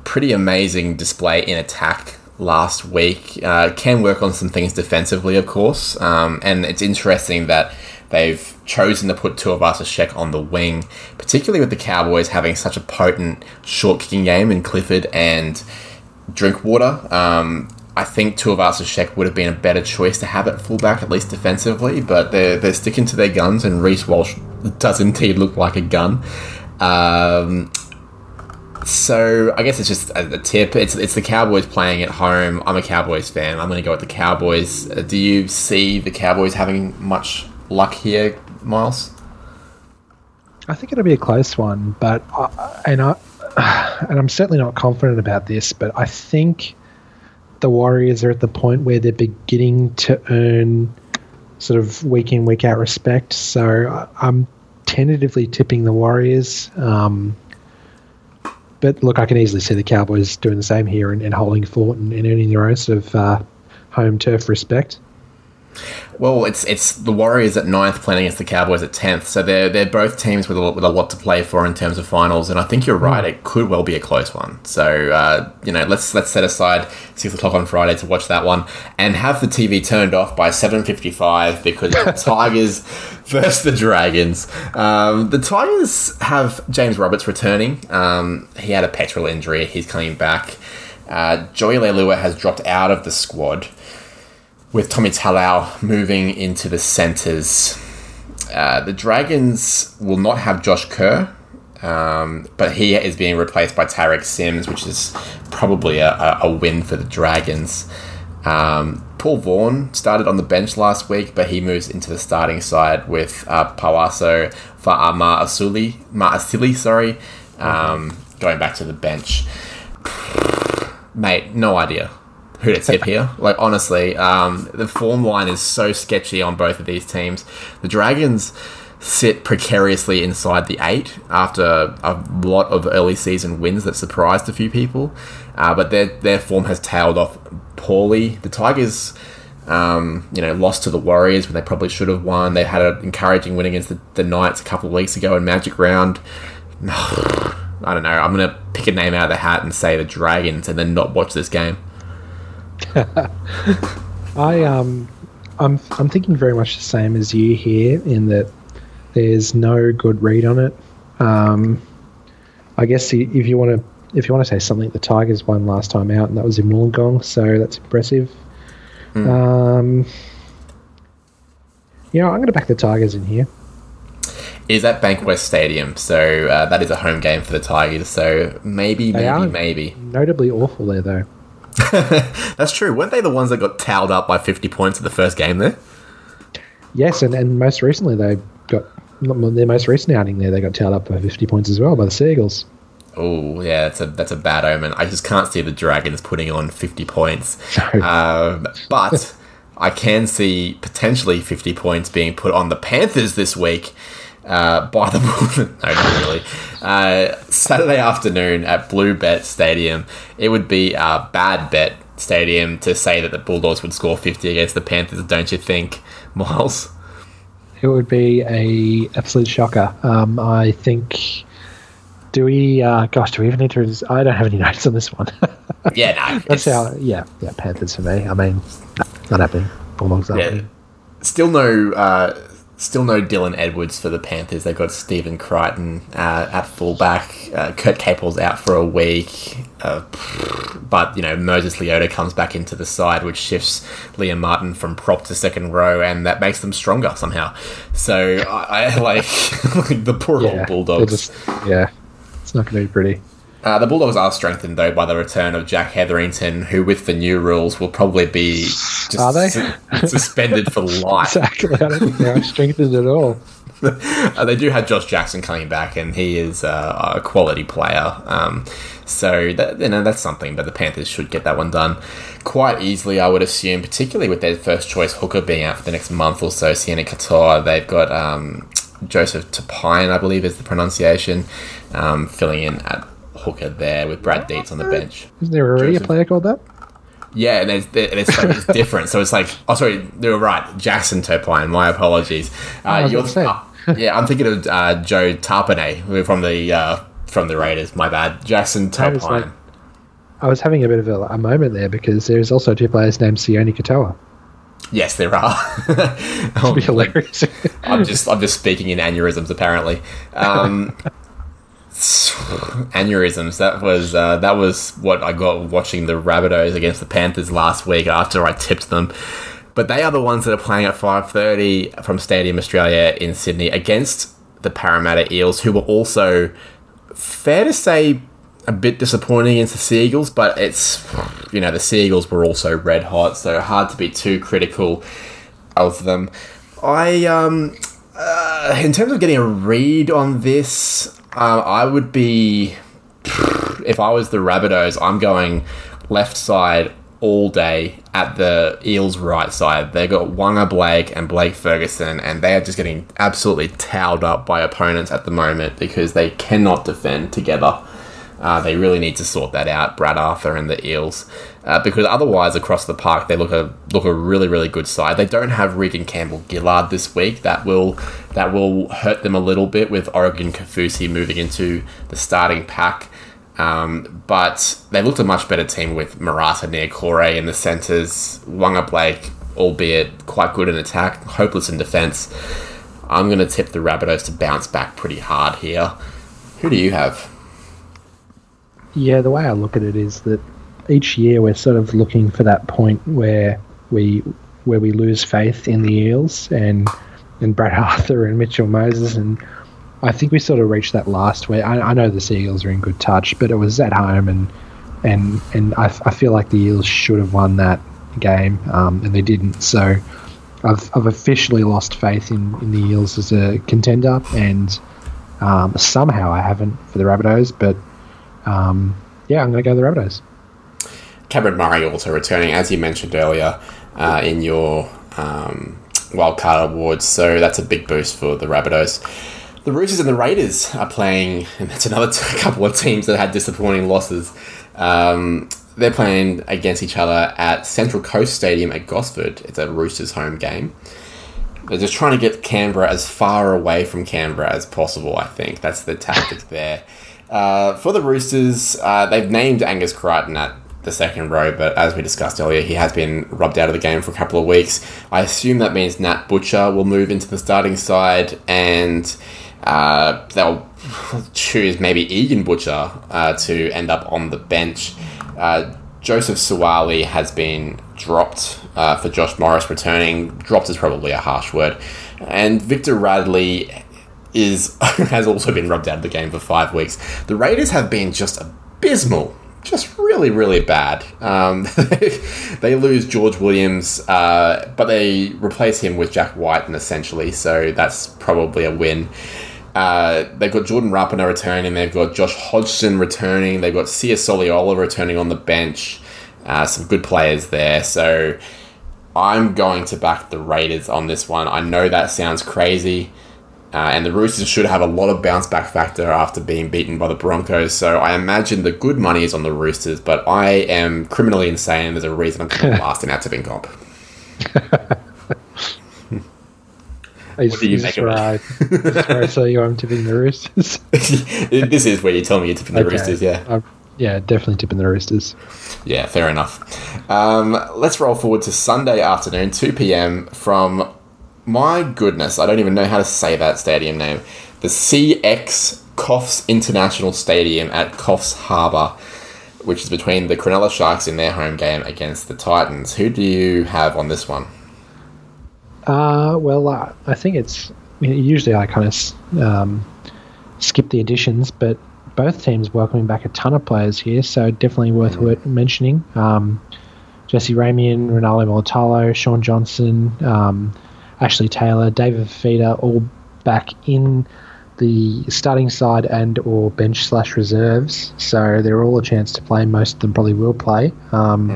pretty amazing display in attack last week. Uh, can work on some things defensively, of course, um, and it's interesting that they've chosen to put Tuivasa-Sheck on the wing, particularly with the Cowboys having such a potent short kicking game in Clifford and Drinkwater. Um, I think two of us Tuivasa-Sheck would have been a better choice to have at fullback, at least defensively, but they're, they're sticking to their guns, and Reece Walsh does indeed look like a gun. Um, so I guess it's just a, a, tip. It's it's the Cowboys playing at home. I'm a Cowboys fan. I'm going to go with the Cowboys. Uh, do you see the Cowboys having much luck here, Miles? I think it'll be a close one, but I, and I and I'm certainly not confident about this, but I think the Warriors are at the point where they're beginning to earn sort of week in week out respect. So I'm tentatively tipping the Warriors. Um, but look, I can easily see the Cowboys doing the same here and, and holding fort and, and, earning their own sort of uh, home turf respect. Well, it's it's the Warriors at ninth playing against the Cowboys at tenth, so they're they're both teams with a, with a lot to play for in terms of finals, and I think you're right. Mm. It could well be a close one. So uh, you know, let's let's set aside six o'clock on Friday to watch that one, and have the TV turned off by seven fifty five because the Tigers versus the Dragons. Um, the Tigers have James Roberts returning. Um, he had a petrol injury. He's coming back. Uh, Joey Leilua has dropped out of the squad with Tommy Talau moving into the centres. Uh, the Dragons will not have Josh Kerr, um, but he is being replaced by Tariq Sims, which is probably a, a win for the Dragons. Um, Paul Vaughan started on the bench last week, but he moves into the starting side with uh, Pawaso Fa'ama Asuli, Ma'asili, sorry, um, going back to the bench. Mate, no idea who to tip here. Like honestly, um, the form line is so sketchy on both of these teams. The Dragons sit precariously inside the eight after a lot of early season wins that surprised a few people, uh, but their their form has tailed off poorly. The Tigers. Um, you know, lost to the Warriors when they probably should have won. They had an encouraging win against the, the Knights a couple of weeks ago in Magic Round. I don't know. I'm going to pick a name out of the hat and say the Dragons and then not watch this game. I um, I'm I'm thinking very much the same as you here in that there's no good read on it. Um, I guess if you want to if you want to say something, the Tigers won last time out, and that was in Wollongong, so that's impressive. Mm. Um, yeah, I'm going to back the Tigers in here. Is at Bankwest Stadium, so uh, that is a home game for the Tigers. So maybe, they maybe, maybe. Notably awful there, though. That's true. Weren't they the ones that got towed up by 50 points in the first game there? Yes, and, and most recently they got their most recent outing there. They got towed up by 50 points as well by the Seagulls. Oh yeah, that's a that's a bad omen. I just can't see the Dragons putting on 50 points. Um, but I can see potentially 50 points being put on the Panthers this week uh, by the no, not really. Uh, Saturday afternoon at Blue Bet Stadium, it would be a bad bet stadium to say that the Bulldogs would score 50 against the Panthers, don't you think, Miles? It would be a absolute shocker. Um, I think. Do we? Uh, gosh, do we even need to? I don't have any notes on this one. yeah, no. That's how. Yeah, yeah. Panthers for me. I mean, not happening. Bulldogs yeah. Still no. Uh, Still no Dylan Edwards for the Panthers. They've got Stephen Crichton uh, at fullback. Uh, Kurt Capewell's out for a week. Uh, but, you know, Moses Leota comes back into the side, which shifts Liam Martin from prop to second row, and that makes them stronger somehow. So, I, I like, like the poor yeah, old Bulldogs. Just, yeah, it's not going to be pretty. Uh, the Bulldogs are strengthened though by the return of Jack Hetherington, who, with the new rules, will probably be just are they su- suspended for life. exactly? I don't think they're strengthened at all. uh, they do have Josh Jackson coming back, and he is uh, a quality player. Um, so that, you know that's something. But the Panthers should get that one done quite easily, I would assume, particularly with their first choice hooker being out for the next month or so. Sienna Katoa, they've got um, Joseph Tapine, I believe is the pronunciation, um, filling in at hooker there with Brad Dietz on the bench. Isn't there already Joseph. a player called that? Yeah, and it's, it's, like, it's different. So it's like, oh, sorry, were right. Jackson Turpine. My apologies. Uh, was you're, uh, yeah, I'm thinking of uh, Joe Tarpanay from the uh, from the Raiders. My bad. Jackson I was like- I was having a bit of a, a moment there because there's also two players named Sione Katoa. yes, there are. Oh, be hilarious. I'm just I'm just speaking in aneurysms apparently. Um, aneurysms. That was uh, that was what I got watching the Rabbitohs against the Panthers last week after I tipped them. But they are the ones that are playing at 5:30 from Stadium Australia in Sydney against the Parramatta Eels, who were also fair to say a bit disappointing against the Seagulls, but it's you know the Seagulls were also red hot, so hard to be too critical of them. I um uh, in terms of getting a read on this, uh, I would be if I was the Rabbitohs, I'm going left side all day at the Eels' right side. They got Waqa Blake and Blake Ferguson, and they are just getting absolutely towed up by opponents at the moment because they cannot defend together. Uh, they really need to sort that out, Brad Arthur and the Eels, uh, because otherwise across the park they look a look a really really good side. They don't have Reagan Campbell Gillard this week. That will that will hurt them a little bit with Oregon Kaufusi moving into the starting pack. Um, but they looked a much better team with Marata Niukore in the centres, Waqa Blake, albeit quite good in attack, hopeless in defence. I'm going to tip the Rabbitohs to bounce back pretty hard here. Who do you have? Yeah, the way I look at it is that each year we're sort of looking for that point where we where we lose faith in the Eels and and Brad Arthur and Mitchell Moses and I think we sort of reached that last where I, I know the Seagulls are in good touch, but it was at home and and and I, I feel like the Eels should have won that game um, and they didn't. So I've I've officially lost faith in, in the Eels as a contender and um, somehow I haven't for the Rabbitohs, but um, yeah, I'm going to go the Rabbitohs. Cameron Murray also returning, as you mentioned earlier, uh, in your um, wildcard awards. So that's a big boost for the Rabbitohs. The Roosters and the Raiders are playing, and that's another t- couple of teams that had disappointing losses. Um, they're playing against each other at Central Coast Stadium at Gosford. It's a Roosters home game. They're just trying to get Canberra as far away from Canberra as possible, I think. That's the tactic there. Uh, for the Roosters, uh, they've named Angus Crichton at the second row, but as we discussed earlier, he has been rubbed out of the game for a couple of weeks. I assume that means Nat Butcher will move into the starting side and uh, they'll choose maybe Egan Butcher uh, to end up on the bench. Uh, Joseph Suaalii has been dropped uh, for Josh Morris returning. Dropped is probably a harsh word. And Victor Radley is has also been rubbed out of the game for five weeks. The Raiders have been just abysmal, just really, really bad. Um, they lose George Williams, uh, but they replace him with Jack Wighton, and essentially. So that's probably a win. Uh, they've got Jordan Rapana returning. They've got Josh Hodgson returning. They've got Sia Soliola returning on the bench. Uh, some good players there. So I'm going to back the Raiders on this one. I know that sounds crazy. Uh, and the Roosters should have a lot of bounce back factor after being beaten by the Broncos. So I imagine the good money is on the Roosters, but I am criminally insane. There's a reason I'm going last in our tipping comp. What do you make of it? This is where I saw you. I'm tipping the Roosters. this is where you tell me you're tipping the Okay. Roosters, yeah. I'm- yeah, definitely tipping the Roosters. Yeah, fair enough. Um, let's roll forward to Sunday afternoon, 2 p.m. from, my goodness, I don't even know how to say that stadium name. The CX Coffs International Stadium at Coffs Harbour, which is between the Cronulla Sharks in their home game against the Titans. Who do you have on this one? Uh, well, uh, I think it's usually I kind of um, skip the additions, but both teams welcoming back a ton of players here, so definitely worth wor- mentioning. Um, Jesse Ramien, Ronaldo Mulitalo, Shaun Johnson, um, Ashley Taylor, David Fifita, all back in the starting side and or bench slash reserves, so they're all a chance to play. Most of them probably will play. Um,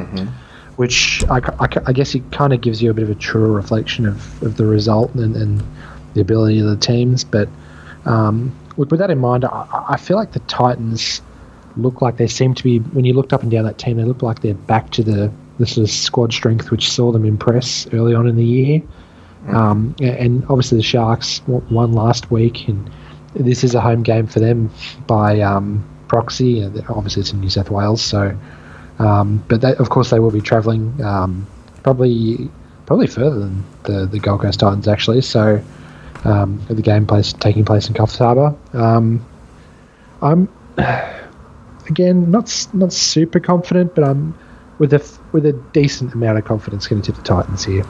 which I, I, I guess it kind of gives you a bit of a truer reflection of, of the result and, and the ability of the teams. But um, with, with that in mind, I, I feel like the Titans look like they seem to be, when you looked up and down that team, they look like they're back to the, the sort of squad strength which saw them impress early on in the year. Um, and obviously the Sharks won last week, and this is a home game for them by um, proxy. Obviously, it's in New South Wales, so um, but of course, they will be travelling um, probably probably further than the, the Gold Coast Titans actually. So um, the game place taking place in Coffs Harbour. Um, I'm again not not super confident, but I'm with a with a decent amount of confidence going to tip the Titans here.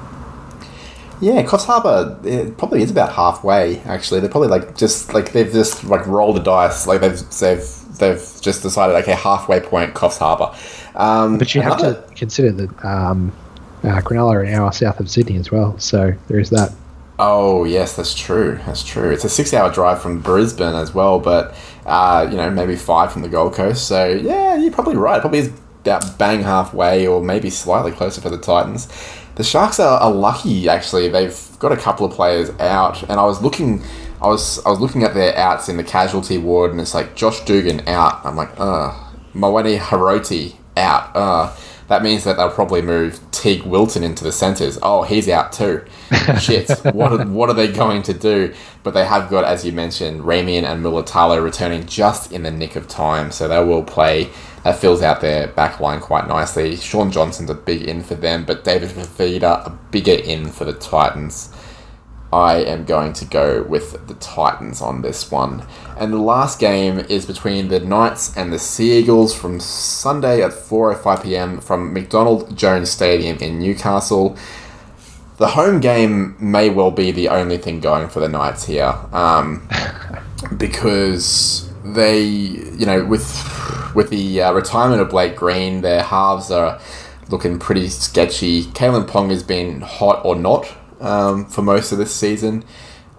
Yeah, Coffs Harbour it probably is about halfway. Actually, they're probably like just like they've just like rolled the dice. Like they've they've they've just decided okay, halfway point Coffs Harbour. Um, But you have another- to consider that um, uh, Cronulla are an hour south of Sydney as well, so there is that. Oh yes, that's true. That's true. It's a six-hour drive from Brisbane as well, but uh, you know maybe five from the Gold Coast. So yeah, you're probably right. Probably is about bang halfway, or maybe slightly closer for the Titans. The Sharks are, are lucky actually. They've got a couple of players out, and I was looking. I was I was looking at their outs in the casualty ward, and it's like Josh Dugan out. I'm like, uh, Mawene Hiroti out. Uh, that means that they'll probably move Teague Wilton into the centres. Oh, he's out too. Shit. what are, what are they going to do? But they have got, as you mentioned, Ramien and Mulitalo returning just in the nick of time, so they will play. That fills out their back line quite nicely. Shaun Johnson's a big in for them, but David Fifita a bigger in for the Titans. I am going to go with the Titans on this one. And the last game is between the Knights and the Sea Eagles from Sunday at 4:05 p.m. from McDonald Jones Stadium in Newcastle. The home game may well be the only thing going for the Knights here, um, because they, you know, with with the uh, retirement of Blake Green, their halves are looking pretty sketchy. Kalyn Ponga has been hot or not um, for most of this season.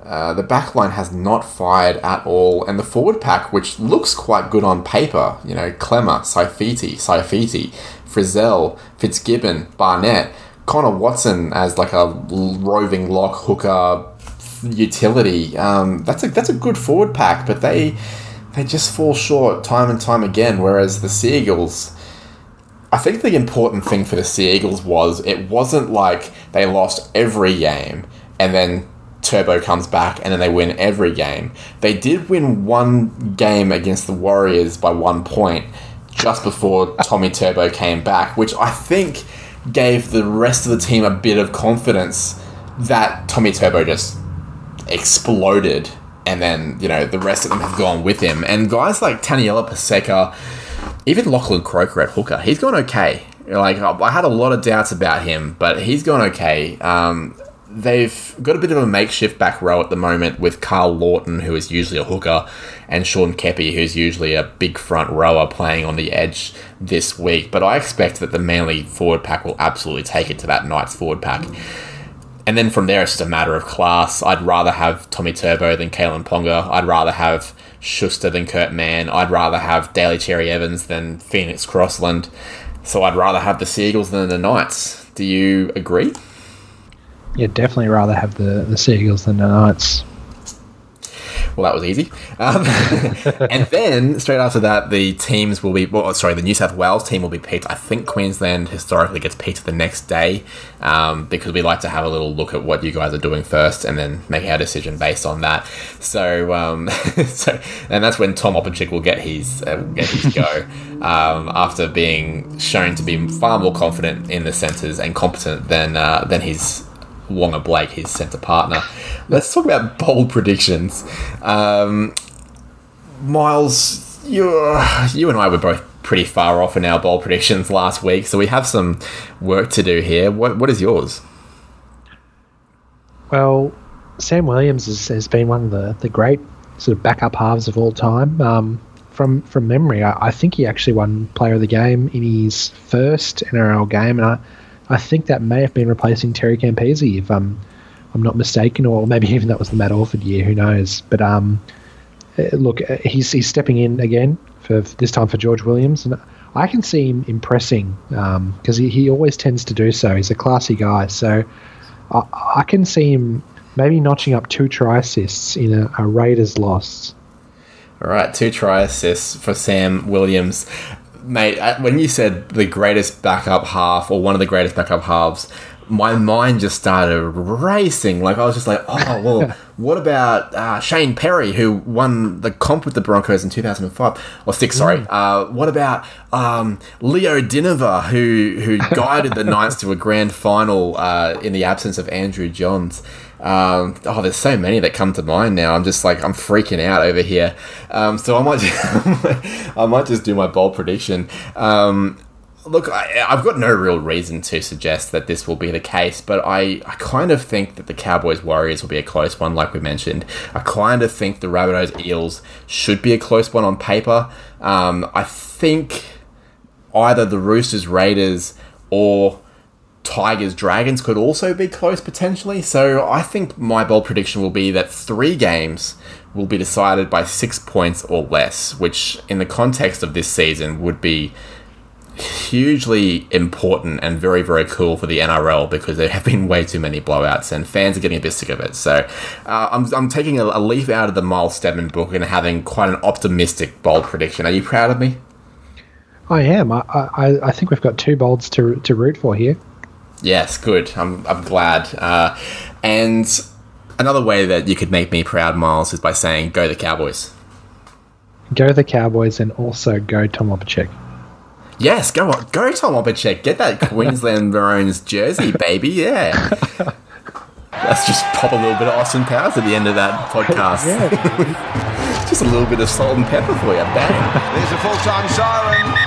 Uh, the back line has not fired at all, and the forward pack, which looks quite good on paper, you know, Klemmer, Saifiti, Saifiti, Frizell, Fitzgibbon, Barnett, Connor Watson as like a roving lock hooker utility. Um, that's a that's a good forward pack, but they they just fall short time and time again. Whereas the Sea Eagles, I think the important thing for the Sea Eagles was it wasn't like they lost every game and then Turbo comes back and then they win every game. They did win one game against the Warriors by one point just before Tommy Turbo came back, which I think gave the rest of the team a bit of confidence that Tommy Turbo just exploded and then, you know, the rest of them have gone with him. And guys like Taniela Paseka, even Lachlan Croker at hooker, he's gone okay. Like I had a lot of doubts about him, but he's gone okay. Um, they've got a bit of a makeshift back row at the moment with Karl Lawton, who is usually a hooker, and Sean Keppie, who's usually a big front rower playing on the edge this week. But I expect that the Manly forward pack will absolutely take it to that Knights forward pack. And then from there, it's just a matter of class. I'd rather have Tommy Turbo than Kalyn Ponga. I'd rather have Schuster than Kurt Mann. I'd rather have Daly Cherry Evans than Phoenix Crossland. So I'd rather have the Seagulls than the Knights. Do you agree? Yeah, definitely rather have the, the Seagulls than the Knights. Well, that was easy. Um, and then straight after that, the teams will be. Well, sorry, the New South Wales team will be picked. I think Queensland historically gets picked the next day um, because we like to have a little look at what you guys are doing first and then make our decision based on that. So, um, so and that's when Tom Opacic will get his uh, get his go um, after being shown to be far more confident in the centres and competent than uh, than his Waqa Blake, his centre partner. Let's talk about bold predictions. Um, Miles, you you and I were both pretty far off in our bold predictions last week, so we have some work to do here. What what is yours? Well, Sam Williams has, has been one of the, the great sort of backup halves of all time. Um, from from memory, I, I, think he actually won Player of the Game in his first NRL game, and I, I think that may have been replacing Terry Campese, if I'm I'm not mistaken, or maybe even that was the Matt Orford year. Who knows? But um, uh, look, uh, he's he's stepping in again for, for this time for George Williams, and I can see him impressing because um, he, he always tends to do so. He's a classy guy, so I, I can see him maybe notching up two try assists in a, a Raiders loss. All right, two try assists for Sam Williams mate, uh, when you said the greatest backup half or one of the greatest backup halves, my mind just started racing. Like I was just like, oh well, what about uh, Shane Perry who won the comp with the Broncos in two thousand and five or six? Sorry. Mm. Uh, what about um, Leo Dynevor who who guided the Knights to a grand final uh, in the absence of Andrew Johns? Um, oh, there's so many that come to mind now. I'm just like I'm freaking out over here. Um, so I might just, I might just do my bold prediction. Um, look, I, have got no real reason to suggest that this will be the case, but I, I kind of think that the Cowboys Warriors will be a close one, like we mentioned. I kind of think the Rabbitohs Eels should be a close one on paper. Um, I think either the Roosters Raiders or Tigers Dragons could also be close potentially. So I think my bold prediction will be that three games will be decided by six points or less, which in the context of this season would be hugely important and very very cool for the NRL because there have been way too many blowouts and fans are getting a bit sick of it. So uh, I'm, I'm taking a, a, leaf out of the Miles Steadman book and having quite an optimistic bold prediction. Are you proud of me? I am. I, I, I think we've got two bolds to, to root for here. Yes, good. I'm, I'm glad. Uh, and another way that you could make me proud, Miles, is by saying, go the Cowboys. Go the Cowboys and also go Tom Opacic. Yes, go on. Go Tom Opacic. Get that Queensland Maroons jersey, baby. Yeah. Let's just pop a little bit of Austin Powers at the end of that podcast. Yeah. just a little bit of salt and pepper for you. Bang. There's a full-time siren.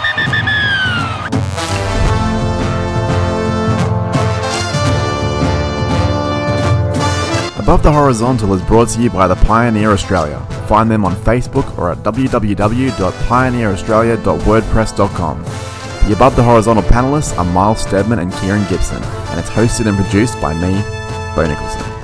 Above the Horizontal is brought to you by the Pioneer Australia. Find them on Facebook or at www.pioneeraustralia.wordpress.com. The Above the Horizontal panelists are Miles Steadman and Kieran Gibson, and it's hosted and produced by me, Bo Nicholson.